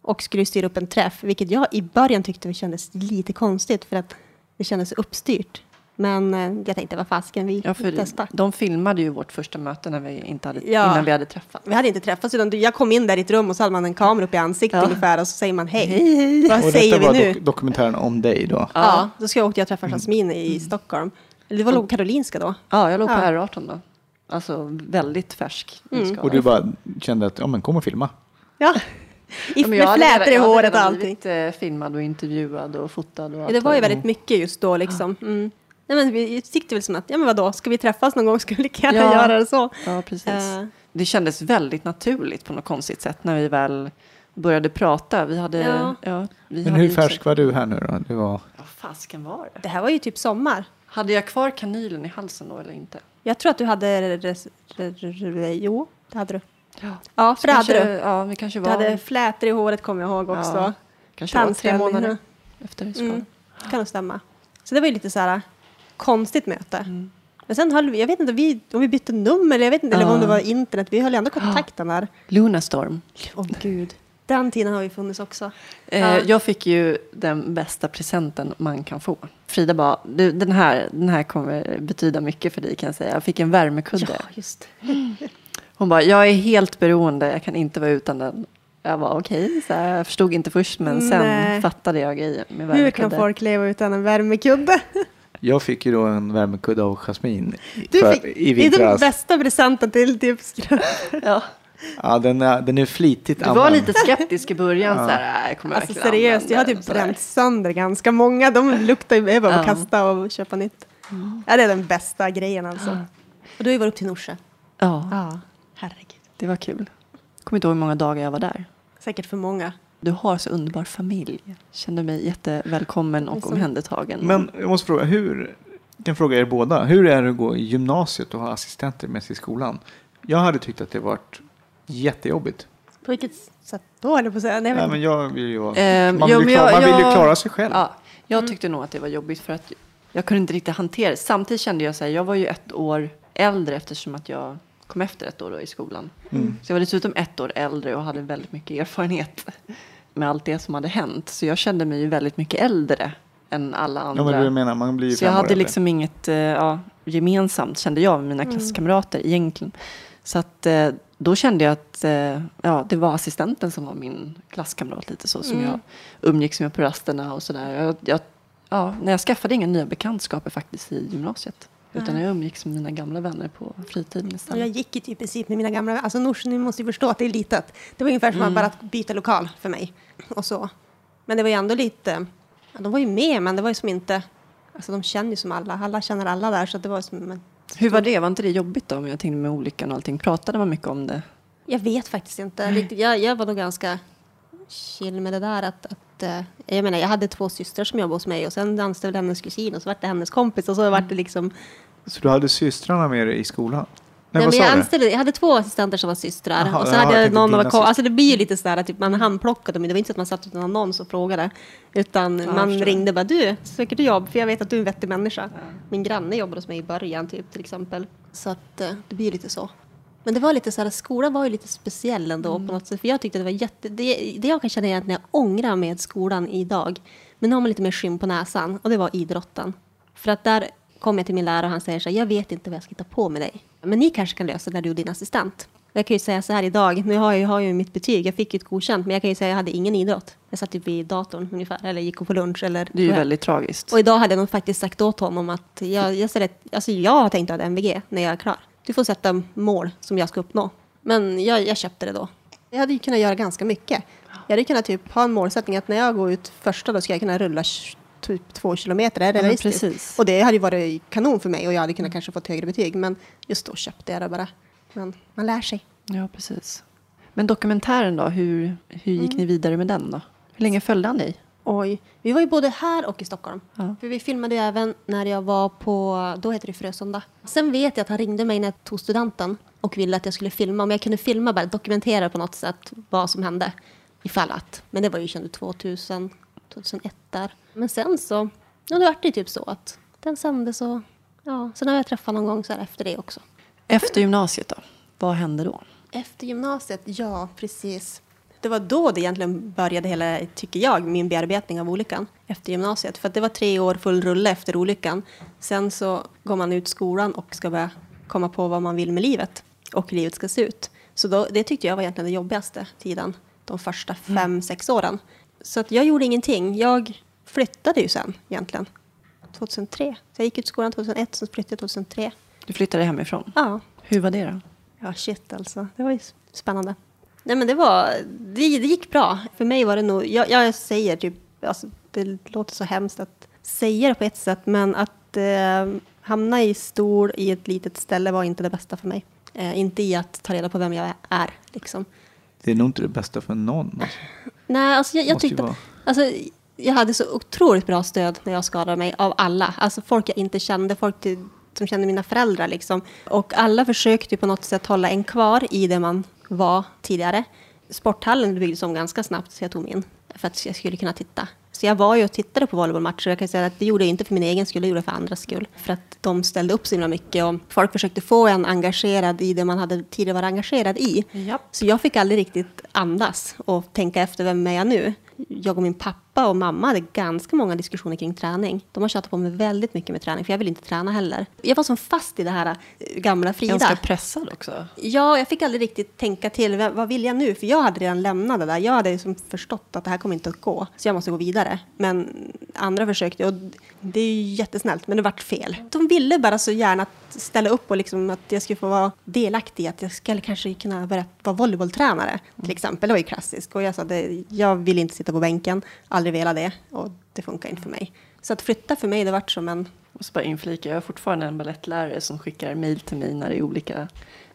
Och skulle styra upp en träff, vilket jag i början tyckte kändes lite konstigt för att det kändes uppstyrt. Men eh, jag tänkte, vad fasken, vi Ja, testar. de filmade ju vårt första möte när vi inte hade, Ja. innan vi hade träffat. Vi hade inte träffats utan jag kom in där i ett rum och så hade man en kamera upp i ansiktet Ja. ungefär och så säger man hej. Hej, hej. Vad Och säger detta vi var nu? dok- dokumentären om dig då? Ja, då ska jag jag och träffa Jasmin i Stockholm. Eller det var nog Karolinska då. Ja, jag låg på Ja. R18 då. Alltså väldigt färsk. Mm. Och du bara kände att, ja men kom och filma. Ja, *laughs* I, Ja, med jag hade flätor i jag hade håret och allting. blivit eh, filmad och intervjuad och fotad. Och Ja, det var ju väldigt mycket just då liksom. Mm. Nej, men vi tyckte väl som att, ja men vadå, ska vi träffas någon gång *laughs* ska vi lika gärna Ja. göra det så. Ja, precis. Eh. Det kändes väldigt naturligt på något konstigt sätt när vi väl började prata. Vi hade, Ja. ja. vi Men hade hur färsk var du här nu då? Det var... Vad fasken var det? Det här var ju typ sommar. Hade jag kvar kanylen i halsen då eller inte? Jag tror att du hade, jo, det hade du. Ja, Ja, för det hade du. Ja, vi kanske Du var... hade flätor i håret kommer jag ihåg också. Ja, kanske var tre månader ja. efter. Mm, det kan nog stämma. Så det var ju lite så här konstigt möte. Mm. Men sen höll vi, jag vet inte vi, om vi bytte nummer, eller jag vet inte, eller Ja. om det var internet. Vi höll ändå kontakten där. Lunarstorm. Åh gud. Den tiden har ju funnits också. Eh, Ja. Jag fick ju den bästa presenten man kan få. Frida bara, du, den, här, den här kommer betyda mycket för dig kan jag säga. Jag fick en värmekudde. Ja, just *laughs* Hon bara, jag är helt beroende, jag kan inte vara utan den. Jag var okej, så här, jag förstod inte först men sen Nej. fattade jag grejen med Hur kan värmekudde. folk leva utan en värmekudde? *laughs* Jag fick ju då en värmekudde av Jasmin Du för, fick, i det är den vintras. bästa presenten till typ skrubb. *laughs* Ja. Ja, den är, den är flitigt Du var använd. lite skeptisk i början, så här, "Nej, jag kommer Alltså seriöst, jag har typ den", så där. bränt sönder ganska många. De luktar ju, jag bara Ja. kasta och köpa nytt. Ja, det är den bästa grejen alltså. Och du har ju varit upp till Norsjö. Ja, Ja, herregud. det var kul. Kommer inte ihåg hur många dagar jag var där. Säkert för många. Du har så underbar familj. Kände mig jättevälkommen och omhändertagen. Men jag måste fråga, hur, jag kan fråga er båda, hur är det att gå i gymnasiet och ha assistenter med sig i skolan? Jag hade tyckt att det varit jättejobbigt. På vilket sätt då, eller på att säga? Nej, Nej, men, men jag vill ju, Ehm, man vill, ju men klara, man vill ju klara sig själv. Ja, jag tyckte nog att det var jobbigt för att jag kunde inte riktigt hantera det. Samtidigt kände jag så här, jag var ju ett år äldre eftersom att jag kom efter ett år då i skolan. Mm. Så jag var dessutom ett år äldre och hade väldigt mycket erfarenhet med allt det som hade hänt. Så jag kände mig ju väldigt mycket äldre än alla andra. Ja, men du menar, man blir Så jag hade äldre. liksom inget eh, ja, gemensamt, kände jag, med mina klasskamrater egentligen. Så att eh, då kände jag att eh, ja, det var assistenten som var min klasskamrat lite så, som Mm. jag umgicks med på rasterna och sådär. Jag, jag, ja, när jag skaffade inga nya bekantskaper faktiskt i gymnasiet. Utan jag umgicks med mina gamla vänner på fritiden och jag istället. gick ju typ i princip med mina gamla Alltså Norsjö, ni måste ju förstå att det är litet. Det var ungefär som att bara byta lokal för mig. Och så. Men det var ju ändå lite... Ja, de var ju med, men det var ju som inte... Alltså de känner ju som alla. Alla känner alla där. Så att det var som... Men, Hur var det? Var inte det jobbigt då? Jag tänkte med olyckan och allting. Pratade man mycket om det? Jag vet faktiskt inte. Jag, jag var nog ganska chill med det där. Att, att, eh, jag menar, jag hade två systrar som jobbade hos mig och sen anställde hennes kusin och så var det hennes kompis och så var det liksom... Så du hade systrarna med dig i skolan? Nej, Nej, men jag, anställde, jag hade två assistenter som var systrar Jaha, och jaha, hade jag någon av systrar. Alltså det blir ju lite sådär, typ man handplockade men det var inte så att man satt utan annons och frågade. Utan jag man ringde bara du, söker du jobb? För jag vet att du är en vettig människa. Min granne jobbade hos mig i början typ till exempel. Så att eh, det blir lite så. Men det var lite så här, skolan var ju lite speciell ändå på något sätt. För jag tyckte det var jätte, det, det jag kan känna egentligen jag ångrar med skolan idag. Men nu har man lite mer skinn på näsan och det var idrotten. För att där kom jag till min lärare och han säger så här, jag vet inte vad jag ska hitta på med dig. Men ni kanske kan lösa det när du och din assistent. Jag kan ju säga så här idag, nu har jag, har ju mitt betyg, jag fick ju ett godkänt, men jag kan ju säga att jag hade ingen idrott. Jag satt typ vid datorn ungefär, eller gick på lunch eller... Det är ju väldigt tragiskt. Och idag hade jag nog faktiskt sagt åt honom att jag, jag, ser ett, alltså jag har tänkt att ha MVG när jag är klar. Du får sätta mål som jag ska uppnå. Men jag, jag köpte det då. Jag hade ju kunnat göra ganska mycket. Jag hade kunnat typ ha en målsättning att när jag går ut första då ska jag kunna rulla typ två kilometer. Är det Ja, realistiskt? precis. Och det hade ju varit kanon för mig och jag hade kunnat kanske fått högre betyg. Men just då köpte jag det bara. Men man lär sig. Ja, precis. Men dokumentären då, hur, hur gick ni vidare med den då? Hur länge följde han dig? Oj, vi var ju både här och i Stockholm. Ja. För vi filmade ju även när jag var på, då heter det Frösunda. Sen vet jag att han ringde mig när jag tog studenten och ville att jag skulle filma. Om jag kunde filma, bara dokumentera på något sätt vad som hände. Ifall att. Men det var ju känd 2000, 2001 där. Men sen så, ja det vart det typ så att den sändes och ja, sen har jag träffat någon gång så här efter det också. Efter gymnasiet då? Vad hände då? Efter gymnasiet, ja precis. Det var då det egentligen började hela, tycker jag, min bearbetning av olyckan. Efter gymnasiet. För det var tre år full rulle efter olyckan. Sen så går man ut skolan och ska börja komma på vad man vill med livet. Och hur livet ska se ut. Så då, det tyckte jag var egentligen den jobbigaste tiden. De första fem, sex åren. Så att jag gjorde ingenting. Jag flyttade ju sen egentligen. 2003. Så jag gick ut skolan 2001, sen flyttade jag 2003. Du flyttade hemifrån. Ja, Hur var det då? Ja, shit alltså. Det var ju spännande. Nej, men det var... Det, det gick bra. För mig var det nog... Jag, jag säger typ... Alltså, det låter så hemskt att säga det på ett sätt, men att eh, hamna i stor i ett litet ställe var inte det bästa för mig. Eh, inte i att ta reda på vem jag är, liksom. Det är nog inte det bästa för någon. Alltså. Nej, alltså jag, jag tyckte... vara. Alltså, jag hade så otroligt bra stöd när jag skadade mig av alla. Alltså folk jag inte kände, folk till, som kände mina föräldrar. Liksom. Och alla försökte på något sätt hålla en kvar i det man var tidigare. Sporthallen byggdes om ganska snabbt så jag tog mig in för att jag skulle kunna titta. Så jag var ju och tittade på volleybollmatcher. Jag kan säga att det gjorde jag inte för min egen skull, det gjorde jag för andras skull. För att de ställde upp så himla mycket och folk försökte få en engagerad i det man hade tidigare varit engagerad i. Japp. Så jag fick aldrig riktigt andas och tänka efter vem är jag nu. Jag och min pappa och mamma hade ganska många diskussioner kring träning. De har tjatat på mig väldigt mycket med träning, för jag vill inte träna heller. Jag var som fast i det här eh, gamla Frida. Ganska pressad också. Ja, jag fick aldrig riktigt tänka till. Vad vill jag nu? För jag hade redan lämnat det där. Jag hade liksom förstått att det här kommer inte att gå. Så jag måste gå vidare. Men andra försökte och det är ju jättesnällt, men det vart fel. De ville bara så gärna ställa upp och liksom att jag skulle få vara delaktig. Att jag skulle kanske kunna börja vara volleybolltränare till exempel. Det var ju klassiskt. Och jag sa att jag vill inte sitta på bänken. Aldrig velat det. Och det funkar inte för mig. Så att flytta för mig, det vart som en Och så bara inflika, jag har fortfarande en ballettlärare som skickar mejl till mig när det är olika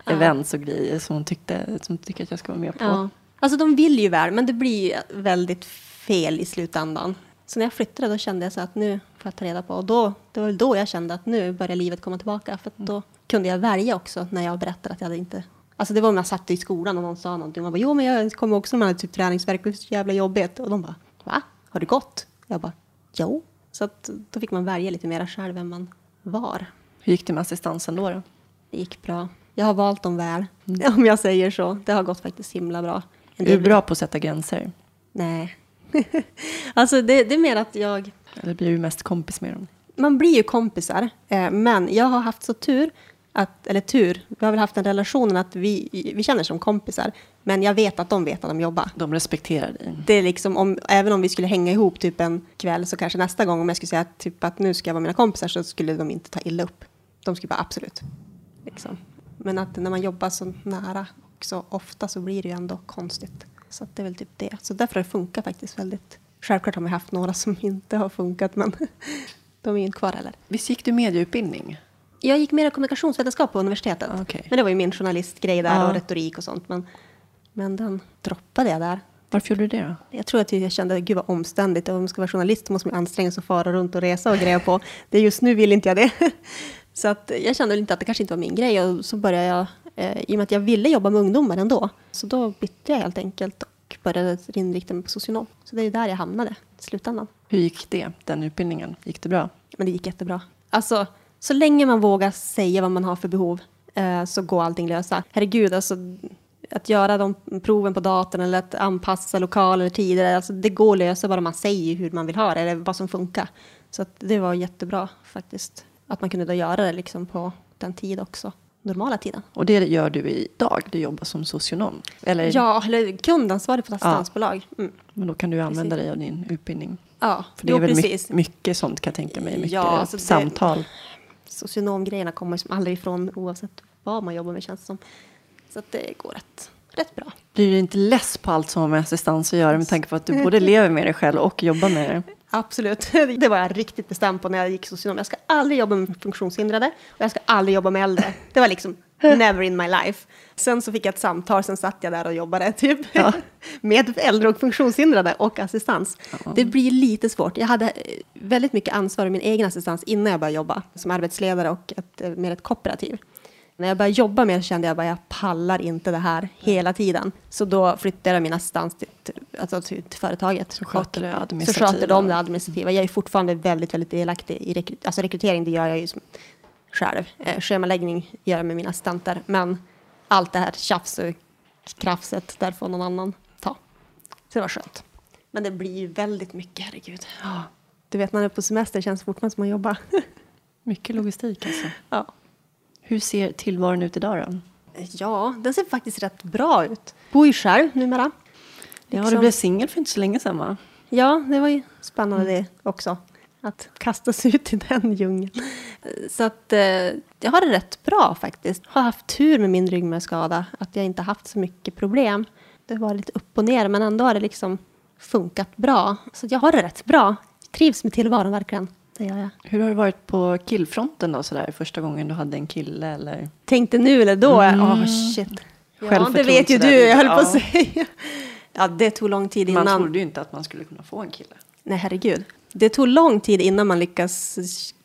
events och grejer som hon tyckte, som tycker att jag ska vara med på. Ja. Alltså de vill ju väl, men det blir väldigt fel i slutändan. Så när jag flyttade då kände jag så att nu får jag ta reda på. Och då, det var väl då jag kände att nu börjar livet komma tillbaka. För då kunde jag välja också när jag berättade att jag hade inte... Alltså det var när jag satt i skolan och någon sa någonting. Man bara, jo men jag kommer också med typ träningsvärk, det är så jävla jobbigt. Och de bara, va? Har du gått? Jag bara, jo. Så att då fick man välja lite mer själv vem man var. Hur gick det med assistansen då? då? Det gick bra. Jag har valt dem väl, *laughs* om jag säger så. Det har gått faktiskt himla bra. Är du bra på att sätta gränser? Nej. *laughs* alltså det, det är mer att jag... Eller blir du mest kompis med dem? Man blir ju kompisar. Eh, men jag har haft så tur, att, eller tur, vi har väl haft den relationen att vi, vi känner som kompisar. Men jag vet att de vet att de jobbar. De respekterar dig. Det är liksom om, även om vi skulle hänga ihop typ en kväll så kanske nästa gång om jag skulle säga att, typ att nu ska jag vara mina kompisar så skulle de inte ta illa upp. De skulle bara absolut. Liksom. Men att när man jobbar så nära och så ofta så blir det ju ändå konstigt. Så det är väl typ det. Så därför har det funkat faktiskt väldigt. Självklart har man haft några som *laughs* inte har funkat men *laughs* de är ju inte kvar heller. Visst gick du medieutbildning? Jag gick mer kommunikationsvetenskap på universitetet. Okej. Men det var ju min journalistgrej där Ja. och retorik och sånt. Men, men den droppade jag där. Varför gjorde du det då? Jag tror att jag kände, gud vad omständigt. Om man ska vara journalist måste man anstränga sig och fara runt och resa och greja på. *laughs* Det just nu vill inte jag det. *laughs* Så att jag kände väl inte att det kanske inte var min grej. Och så började jag, eh, i och med att jag ville jobba med ungdomar ändå. Så då bytte jag helt enkelt och började inrikta mig på socionom. Så det är där jag hamnade i slutändan. Hur gick det, den utbildningen? Gick det bra? Men det gick jättebra. Alltså, Så länge man vågar säga vad man har för behov eh, så går allting lösa. Herregud, alltså att göra de proven på datorn eller att anpassa lokaler eller tider, alltså det går att lösa bara man säger hur man vill ha det eller vad som funkar. Så det var jättebra faktiskt. Att man kunde då göra det liksom på den tid också, normala tiden. Och det gör du idag, du jobbar som socionom. Eller, Ja, eller kundansvarig på ett assistansbolag. Mm. Men då kan du använda dig av din utbildning. Ja, För det är jo, väl precis. mycket, sånt kan jag tänka mig. Mycket Ja, alltså det- samtal. Socionomgrejerna kommer som aldrig ifrån oavsett vad man jobbar med känns det som. Så att det går rätt, rätt bra. Blir du inte less på allt som har med assistans att göra med tanke på att du både *laughs* lever med det själv och jobbar med det? Absolut. *laughs* Det var jag riktigt bestämd på när jag gick socionom. Jag ska aldrig jobba med funktionshindrade och jag ska aldrig jobba med äldre. Det var liksom *laughs* never in my life. Sen så fick jag ett samtal, sen satt jag där och jobbade *laughs* typ Ja. med äldre och funktionshindrade och assistans. Det blir lite svårt. Jag hade eh, väldigt mycket ansvar i min egen assistans innan jag började jobba som arbetsledare och ett, eh, med ett kooperativ. När jag började jobba med det kände jag bara jag pallar inte det här hela tiden. Så då flyttade jag min assistans till, alltså till, företaget. Så sköter det Så sköter de det administrativa. Jag är fortfarande väldigt, väldigt delaktig i rekry alltså rekrytering. Det gör jag ju som själv. Eh, schemaläggning gör jag med mina assistenter. Men allt det här tjafs och krafset, där får någon annan ta. Så det var skönt. Men det blir ju väldigt mycket, herregud. Ja. Du vet, när man är på semester känns det fortfarande som man jobbar. *laughs* Mycket logistik alltså. ja. Hur ser tillvaron ut idag då? ja, den ser faktiskt rätt bra ut. Bor ju själv numera. Ja, Liksom. du blev singel för inte så länge sedan va? Ja, det var ju spännande det också. Att kastas ut i den djungeln. Så att eh, jag har det rätt bra faktiskt. Har haft tur med min ryggmärgsskada. Att jag inte haft så mycket problem. Det var lite upp och ner men ändå har det liksom funkat bra. Så jag har det rätt bra. Trivs med tillvaron verkligen. Det gör jag. Hur har det varit på killfronten då sådär första gången du hade en kille eller? Tänkte nu eller då? Åh shit. Ja, det vet ju du, jag höll på lite, att säga. Ja, det tog lång tid innan. Man trodde ju inte att man skulle kunna få en kille. Nej, herregud. Det tog lång tid innan man lyckas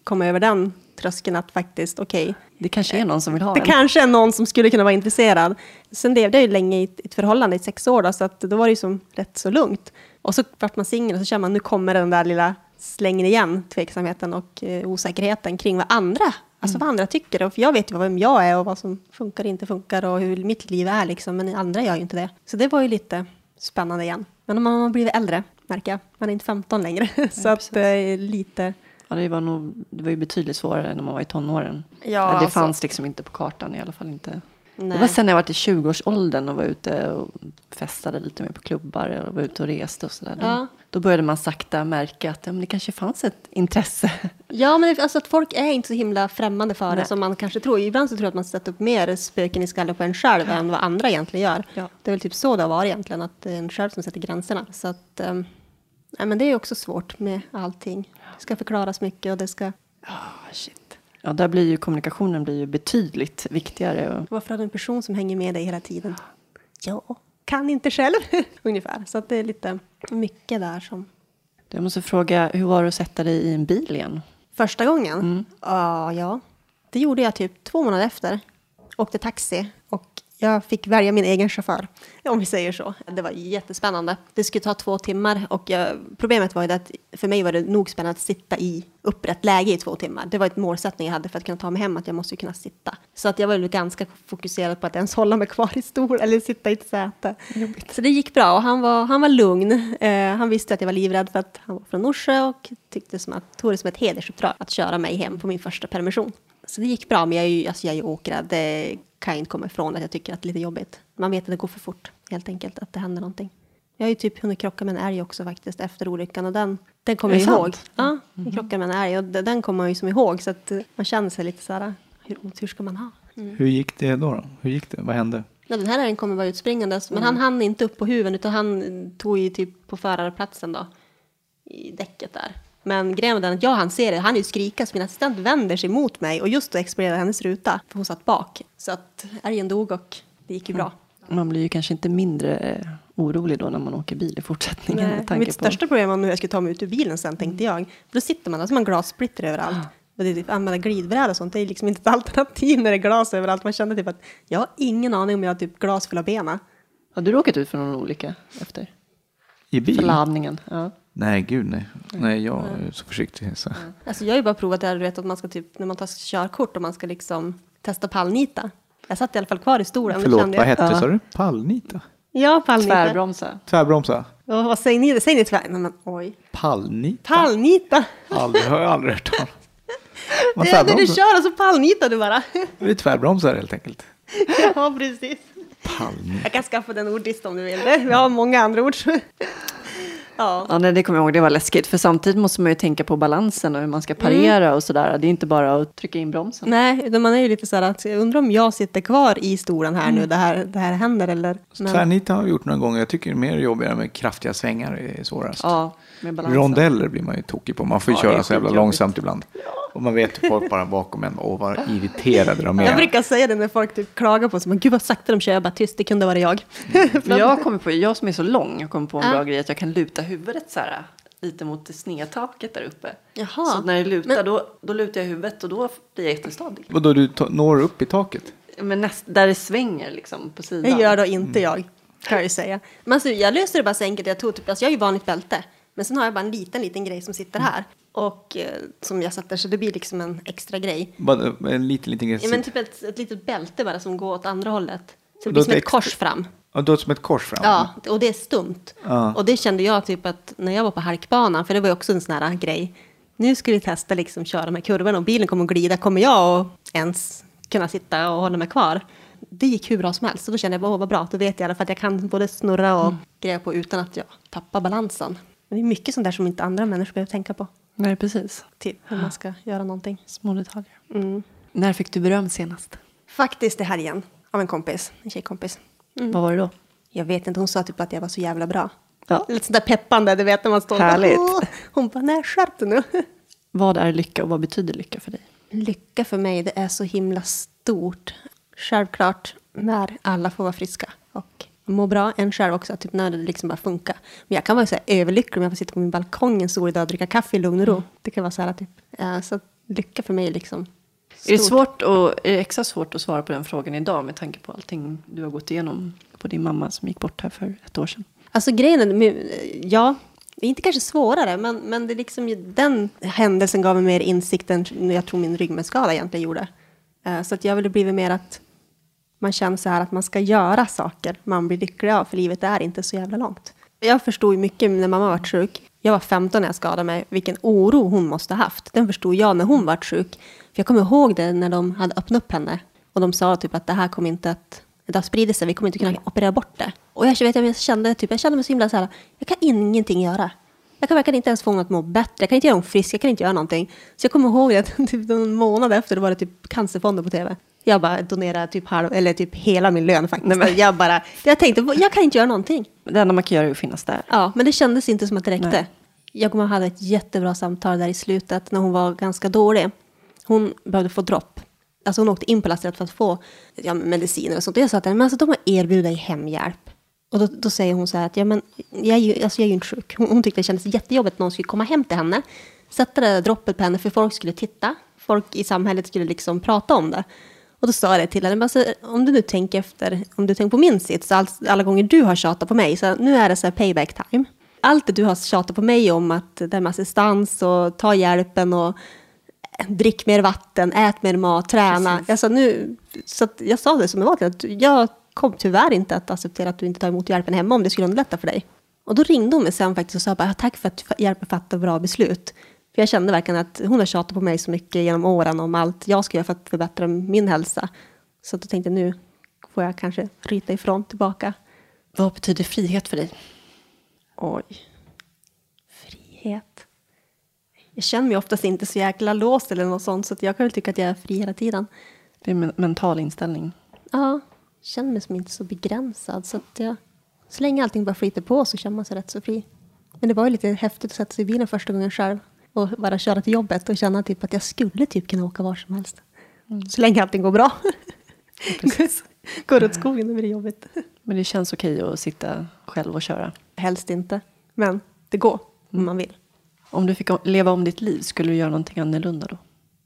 komma över den tröskeln att faktiskt, okej, Det kanske är någon som vill ha det en. kanske är någon som skulle kunna vara intresserad. Sen levde jag ju länge i ett, förhållande i sex år då, så att då var det ju som rätt så lugnt. Och så vart man singel och så känner man, nu kommer den där lilla slängen igen, tveksamheten och eh, osäkerheten kring vad andra, alltså vad andra tycker. Och för jag vet ju vem jag är och vad som funkar och inte funkar och hur mitt liv är liksom, men andra gör ju inte det. Så det var ju lite spännande igen. Men om man har blivit äldre, märker jag, man är inte 15 längre, *laughs* så att det är lite Ja, det, var nog, det var ju betydligt svårare när man var i tonåren. Ja, det alltså. fanns liksom inte på kartan i alla fall inte. Nej. Det var sen när jag var i 20-årsåldern och var ute och festade lite mer på klubbar och var ute och reste och sådär. Då, Ja. då började man sakta märka att ja, men det kanske fanns ett intresse. *laughs* Ja, men det- alltså att folk är inte så himla främmande för det Nej. som man kanske tror. Ibland så tror jag att man sätter upp mer spöken i skallen på en själv än vad andra egentligen gör. Ja. Det är väl typ så det har varit egentligen, att det är en själv som sätter gränserna. Så att, um, nej, men det är också svårt med allting. Det ska förklaras mycket och det ska... Ah, shit. Ja, där blir ju kommunikationen blir ju betydligt viktigare. Och, Varför har du en person som hänger med dig hela tiden? Ja, kan inte själv, *laughs* ungefär. Så att det är lite mycket där som... jag måste fråga, hur var det att sätta dig i en bil igen? Första gången? Ja, ja. Det gjorde jag typ två månader efter. Åkte taxi och jag fick välja min egen chaufför, om vi säger så. Det var jättespännande. Det skulle ta två timmar och jag, problemet var ju att för mig var det nog spännande att sitta i upprätt läge i två timmar. Det var ett målsättning jag hade för att kunna ta mig hem, att jag måste ju kunna sitta. Så att jag var väl ganska fokuserad på att ens hålla mig kvar i stol eller sitta i ett säte. Så det gick bra och han var, han var lugn. Eh, han visste att jag var livrädd för att han var från Norsjö och tyckte som att, tog det som ett hedersuppdrag att köra mig hem på min första permission. Så det gick bra, men jag är ju, alltså jag är ju åkrädd. Kan jag inte komma ifrån att jag tycker att det är lite jobbigt. Man vet att det går för fort, helt enkelt, att det händer någonting. Jag har ju typ hunnit krocka med en älg också faktiskt efter olyckan och den, den kommer jag ihåg. sant? Ja, jag krockade med en älg och den kommer man ju som ihåg så att man känner sig lite så här, hur otur ska man ha? Hur gick det då, då? Hur gick det? Vad hände? Ja, den här älgen kommer vara utspringandes, men han hann inte upp på huven utan han tog ju typ på förarplatsen då, i däcket där. Men grejen var den att jag han ser det, han är ju skrika så min assistent vänder sig mot mig och just då exploderade hennes ruta, för hon satt bak. Så att älgen dog och det gick ju bra. Man blir ju kanske inte mindre eh, orolig då när man åker bil i fortsättningen. Nej, mitt på- största problem var nu jag skulle ta mig ut ur bilen sen tänkte jag. För då sitter man där som en glassplitter överallt. Och det är typ använda glidbräda och sånt, det är liksom inte ett *laughs* alternativ när det är glas överallt. Man känner typ att jag har ingen aning om jag har typ glas fulla bena. Har du råkat ut för någon olycka efter I bil? förladningen? Ja. Nej, gud nej. Nej, jag är så försiktig. Så. Alltså jag har ju bara provat det här, du vet att man ska typ, när man tar körkort och man ska liksom testa pallnita. Jag satt i alla fall kvar i stolen. Förlåt, kände vad jag. hette det? Ja. Sa du? Pallnita? Ja, pallnita. Tvärbromsa. Tvärbromsa? Och vad säger ni? Säger ni tvär? Nej, men oj. Pallnita? Pallnita! Aldrig, har jag aldrig hört *laughs* talas om. Det är när du kör och så pallnitar du bara. Det är tvärbromsar helt enkelt. *laughs* ja, precis. Pallnita. Jag kan skaffa den ordlistan om du vill. Vi har många andra ord. Ja. Ja, nej, det kommer jag ihåg, det var läskigt. För samtidigt måste man ju tänka på balansen och hur man ska parera och sådär. Det är inte bara att trycka in bromsen. Nej, utan man är ju lite så här att jag undrar om jag sitter kvar i stolen här nu, det här, det här händer eller? Men, Tvärnita har vi gjort några gånger. Jag tycker det är mer jobbigare med kraftiga svängar. är svårast. Ja. Rondeller blir man ju tokig på. Man får ju Ja, köra så jävla långsamt ibland. Och man vet hur folk bara bakom en. Åh, vad irriterade de jag är. brukar säga det när folk typ klagar på sig, men gud vad sakta de kör, jag bara tyst, det kunde vara jag. *laughs* Men jag kommer på, jag som är så lång, jag kommer på en Ja. bra grej att jag kan luta huvudet så här lite mot det snedtaket där uppe. Jaha. Så när jag lutar Men- då, då lutar jag huvudet och då blir jag jättestadig. Vadå, du når upp i taket? Men näst, där det svänger liksom på sidan. Det gör då inte jag, kan jag ju säga. Men alltså, jag löste det bara så enkelt, jag tog typ, alltså jag har ju vanligt bälte, men sen har jag bara en liten, liten grej som sitter här. Och eh, som jag sätter, så det blir liksom en extra grej. Bara En liten, liten grej. Ja, men typ ett, ett litet bälte bara som går åt andra hållet. Så det Då blir som ett kors fram. Ja, har som ett kors fram. Ja, och det är stumt. Ja. Och det kände jag typ att när jag var på halkbanan, för det var ju också en sån här grej. Nu ska vi testa liksom köra här kurvorna och bilen kommer att glida. Kommer jag att ens kunna sitta och hålla mig kvar? Det gick hur bra som helst. Så då kände jag åh vad bra, då vet jag i alla fall att jag kan både snurra och greja på utan att jag tappar balansen. Men det är mycket sånt där som inte andra människor behöver tänka på. Nej, precis. Typ hur man ska göra någonting. Små detaljer. Mm. När fick du beröm senast? Faktiskt det här igen, av en kompis, en tjejkompis. Vad var det då? Jag vet inte, hon sa typ att jag var så jävla bra. Ja. Lite sånt där peppande, du vet när man står Härligt. "Åh." Hon bara, nej skärp nu. *laughs* Vad är lycka och vad betyder lycka för dig? Lycka för mig, det är så himla stort. Självklart när alla får vara friska och må bra. En själv också, typ när det liksom bara funkar. Men jag kan vara så här överlycklig om jag får sitta på min balkong en stor dag och dricka kaffe i lugn och ro. Det kan vara så här typ. eh, Så lycka för mig liksom Är det, svårt och, är det extra svårt att svara på den frågan idag med tanke på allting du har gått igenom på din mamma som gick bort här för ett år sedan? Alltså grejen är, ja, det är inte kanske svårare, men, men det är liksom, den händelsen gav mig mer insikt än jag tror min ryggmärgsskada egentligen gjorde. Eh, Så att jag ville blivit mer att man känner så här att man ska göra saker man blir lycklig av, för livet är inte så jävla långt. Jag förstod mycket när mamma var sjuk. Jag var 15 när jag skadade mig. Vilken oro hon måste ha haft. Den förstod jag när hon var sjuk. För jag kommer ihåg det när de hade öppnat upp henne. Och de sa typ att det här kommer inte att... Det har spridit sig, vi kommer inte kunna operera bort det. Och jag, vet, jag kände typ, jag kände mig så himla så här, jag kan ingenting göra. Jag kan verkligen inte ens få henne att må bättre. Jag kan inte göra hon frisk, jag kan inte göra någonting. Så jag kommer ihåg att *laughs* typ någon månad efter då var det typ Cancerfonden på tv. Jag bara donerade typ, halv, eller typ hela min lön faktiskt. Nej, men- Jag bara, jag tänkte, jag kan inte göra någonting. Det enda man kan göra är att finnas där. Ja, men det kändes inte som att det räckte. Nej. Jag kommer hade ett jättebra samtal där i slutet när hon var ganska dålig. Hon behövde få dropp. Alltså hon åkte in på lasarettet för att få ja, mediciner och sånt. Och jag sa till henne, men alltså de har erbjudit dig hemhjälp. Och då, då säger hon så här att, ja men jag är ju, alltså jag är ju inte sjuk. Hon, hon tyckte det kändes jättejobbigt att någon skulle komma hem till henne. Sätta det där droppet på henne för folk skulle titta. Folk i samhället skulle liksom prata om det. Och då sa jag det till henne, alltså, om du nu tänker efter, om du tänker på min sits, all, alla gånger du har tjatat på mig, så nu är det så payback time. Allt det du har tjatat på mig om, att det här med assistans och ta hjälpen och drick mer vatten, ät mer mat, träna. Jag sa, nu, så jag sa det som det var, att jag kom tyvärr inte att acceptera att du inte tar emot hjälpen hemma om det skulle underlätta för dig. Och då ringde hon mig sen faktiskt och sa bara, tack för att du hjälper fatta bra beslut. För jag kände verkligen att hon har tjatat på mig så mycket genom åren om allt jag ska göra för att förbättra min hälsa. Så jag tänkte nu får jag kanske ryta ifrån tillbaka. Vad betyder frihet för dig? Oj. Frihet. Jag känner mig oftast inte så jäkla låst eller något sånt så att jag kan väl tycka att jag är fri hela tiden. Det är en men- mental inställning. Ja, känner mig som inte så begränsad så att jag, så länge allting bara flyter på så känner man sig rätt så fri. Men det var ju lite häftigt att sätta sig i bilen första gången själv och bara köra till jobbet och känna typ att jag skulle typ kunna åka var som helst. Så länge allting går bra. går åt skogen då blir det jobbigt. Men det känns okej att sitta själv och köra. Helst inte, men det går om man vill. Om du fick leva om ditt liv, skulle du göra någonting annorlunda då?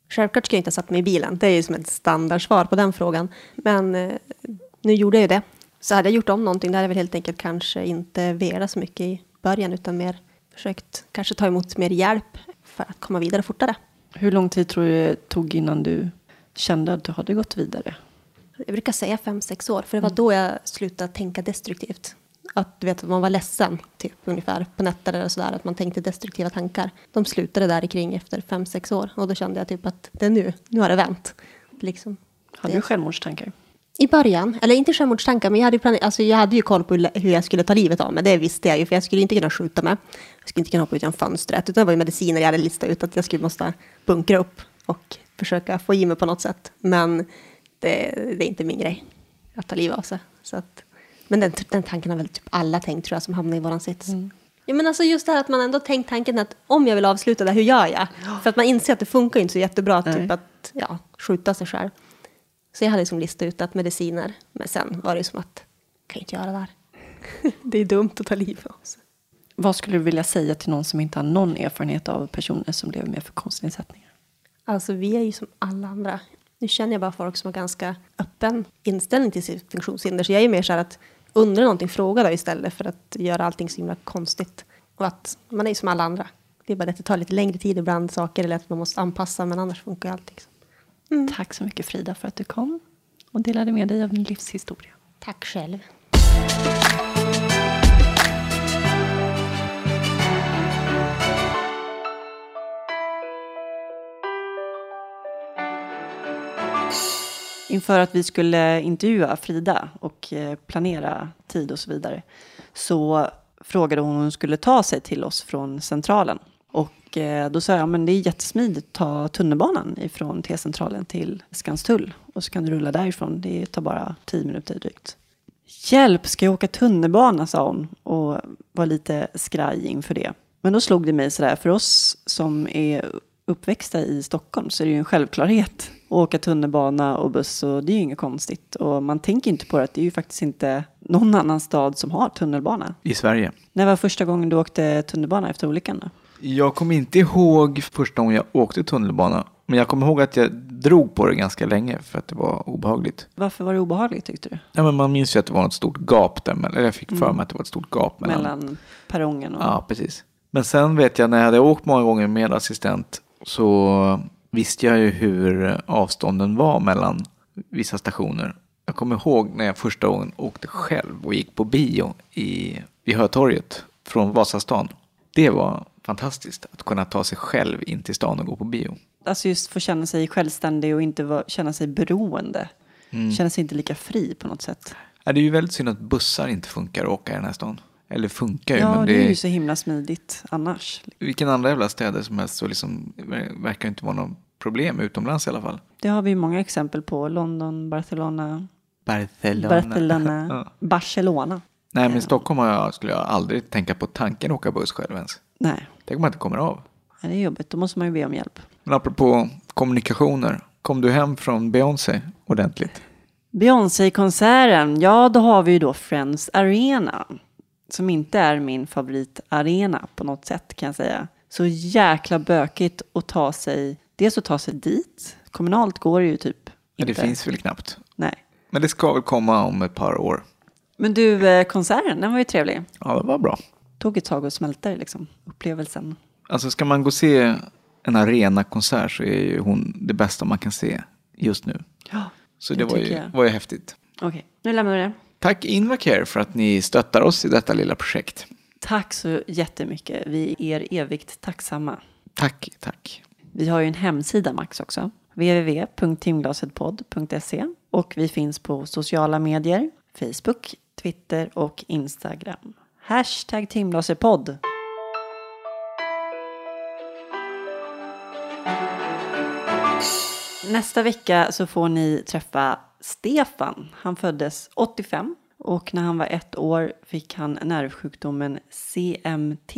Självklart ska jag inte ha satt mig i bilen. Det är ju som ett standardsvar på den frågan. Men eh, nu gjorde jag ju det. Så hade jag gjort om någonting, då hade jag väl helt enkelt kanske inte velat så mycket i början, utan mer försökt kanske ta emot mer hjälp för att komma vidare fortare. Hur lång tid tror du det tog innan du kände att du hade gått vidare? Jag brukar säga fem, sex år, för det var då jag slutade tänka destruktivt. Att du vet, att man var ledsen, typ ungefär, på nätter eller sådär, att man tänkte destruktiva tankar. De slutade där kring efter fem, sex år. Och då kände jag typ att det är nu, nu har det vänt. Liksom. Hade du självmordstankar? I början, eller inte självmordstankar, men jag hade, planer- alltså jag hade ju koll på hur jag skulle ta livet av mig. Det visste jag ju, för jag skulle inte kunna skjuta mig. Jag skulle inte kunna hoppa ut genom fönstret. Utan det var ju mediciner jag hade listat ut att jag skulle måste bunkra upp och försöka få i mig på något sätt. Men det, det är inte min grej att ta livet av sig. Så att, men den, den tanken har väl typ alla tänkt tror jag som hamnar i våran sits. Ja, men alltså just det här att man ändå tänkt tanken att om jag vill avsluta det, hur gör jag? För att man inser att det funkar inte så jättebra Nej. typ att ja, skjuta sig själv. Så jag hade liksom listat ut att mediciner, men sen var det som att, kan jag inte göra det här. *laughs* det är dumt att ta livet av sig. Vad skulle du vilja säga till någon som inte har någon erfarenhet av personer som lever med funktionsnedsättningar? Alltså vi är ju som alla andra. Nu känner jag bara folk som har ganska öppen inställning till sitt funktionshinder. Så jag är mer så här att undra någonting, fråga då istället för att göra allting så himla konstigt. Och att man är ju som alla andra. Det är bara det att det tar lite längre tid ibland saker eller att man måste anpassa men annars funkar ju allting. Tack så mycket Frida för att du kom och delade med dig av din livshistoria. Tack själv. Inför att vi skulle intervjua Frida och eh, planera tid och så vidare så frågade hon om hon skulle ta sig till oss från centralen. Och eh, då sa jag, men det är jättesmidigt att ta tunnelbanan ifrån T-centralen till Skanstull. Och så kan du rulla därifrån, det tar bara tio minuter drygt. Hjälp, ska jag åka tunnelbana, sa hon och var lite skraj inför det. Men då slog det mig sådär, för oss som är uppväxta i Stockholm så är det ju en självklarhet att åka tunnelbana och buss och det är ju inget konstigt. Och man tänker inte på det att det är ju faktiskt inte någon annan stad som har tunnelbana. I Sverige. När var första gången du åkte tunnelbana efter olyckan då? Jag kommer inte ihåg första gången jag åkte tunnelbana. Men jag kommer ihåg att jag drog på det ganska länge för att det var obehagligt. Varför var det obehagligt tyckte du? Ja, men man minns ju att det var ett stort gap där. Eller jag fick för mig att det var ett stort gap mellan. Mellan perrongen och... Ja, precis. Men sen vet jag när jag hade åkt många gånger med assistent så visste jag ju hur avstånden var mellan vissa stationer. Jag kommer ihåg när jag första gången åkte själv och gick på bio i, vid Hötorget från Vasastan. Det var fantastiskt att kunna ta sig själv in till stan och gå på bio. Alltså just få känna sig självständig och inte vara, känna sig beroende. Mm. Känna sig inte lika fri på något sätt. Ja, det är ju väldigt synd att bussar inte funkar att åka i den här stan. Eller funkar ju, Ja, men det det är ju så himla smidigt annars. vilken andra jävla städer som helst så liksom ver- verkar inte vara något problem utomlands i alla fall. Det har vi ju många exempel på. London, Barcelona, Barcelona. Barcelona, *laughs* Ja. Barcelona. Nej, men i Stockholm har jag, skulle jag aldrig tänka på tanken att åka buss själv ens. Nej, Tänk om man inte kommer av. det är jobbigt. Då måste man ju be om hjälp. Men apropå kommunikationer. Kom du hem från Beyoncé ordentligt? Beyoncé-konserten, ja då har vi ju då Friends Arena. Som inte är min favoritarena på något sätt kan jag säga. Så jäkla bökigt att ta sig, dels att ta sig dit. Kommunalt går det ju typ Men inte. det finns väl knappt. Nej. Men det ska väl komma om ett par år. Men du, eh, konserten, den var ju trevlig. Ja, det var bra. Tog ett tag att smälta det liksom, upplevelsen. Alltså ska man gå och se en arena-konsert så är ju hon det bästa man kan se just nu. Ja, Så Det det, var, ju, jag. var ju häftigt. okej. Nu lämnar vi det. Tack Invacare för att ni stöttar oss i detta lilla projekt. Tack så jättemycket. Vi är evigt tacksamma. Tack, tack. Vi har ju en hemsida Max också. www.timglasetpodd.se och vi finns på sociala medier. Facebook, Twitter och Instagram. Hashtag timglasetpodd. Nästa vecka så får ni träffa Stefan. Han föddes 85 och när han var ett år fick han nervsjukdomen CMT.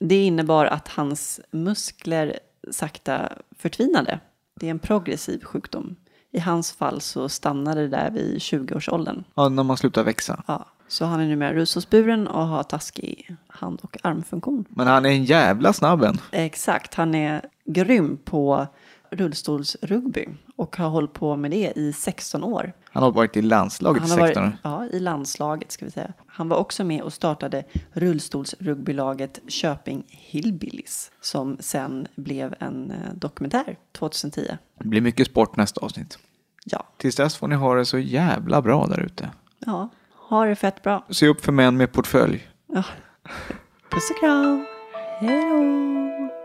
Det innebar att hans muskler sakta förtvinade. Det är en progressiv sjukdom. I hans fall så stannade det där vid 20-årsåldern. Ja, när man slutar växa. Ja, så han är numera rullstolsburen och har taskig hand och armfunktion. Men han är en jävla snabben. Exakt, han är grym på rullstolsrugby och har hållit på med det i 16 år. Han har varit i landslaget i Han har 16 år. ja, i landslaget ska vi säga. Han var också med och startade rullstolsrugbylaget Köping Hillbillies som sen blev en eh, dokumentär 2010. Det blir mycket sport nästa avsnitt. Ja, Tills dess får ni ha det så jävla bra där ute. ja, ha det fett bra. Se upp för män med portfölj. Ja. Puss och kram. Hej då.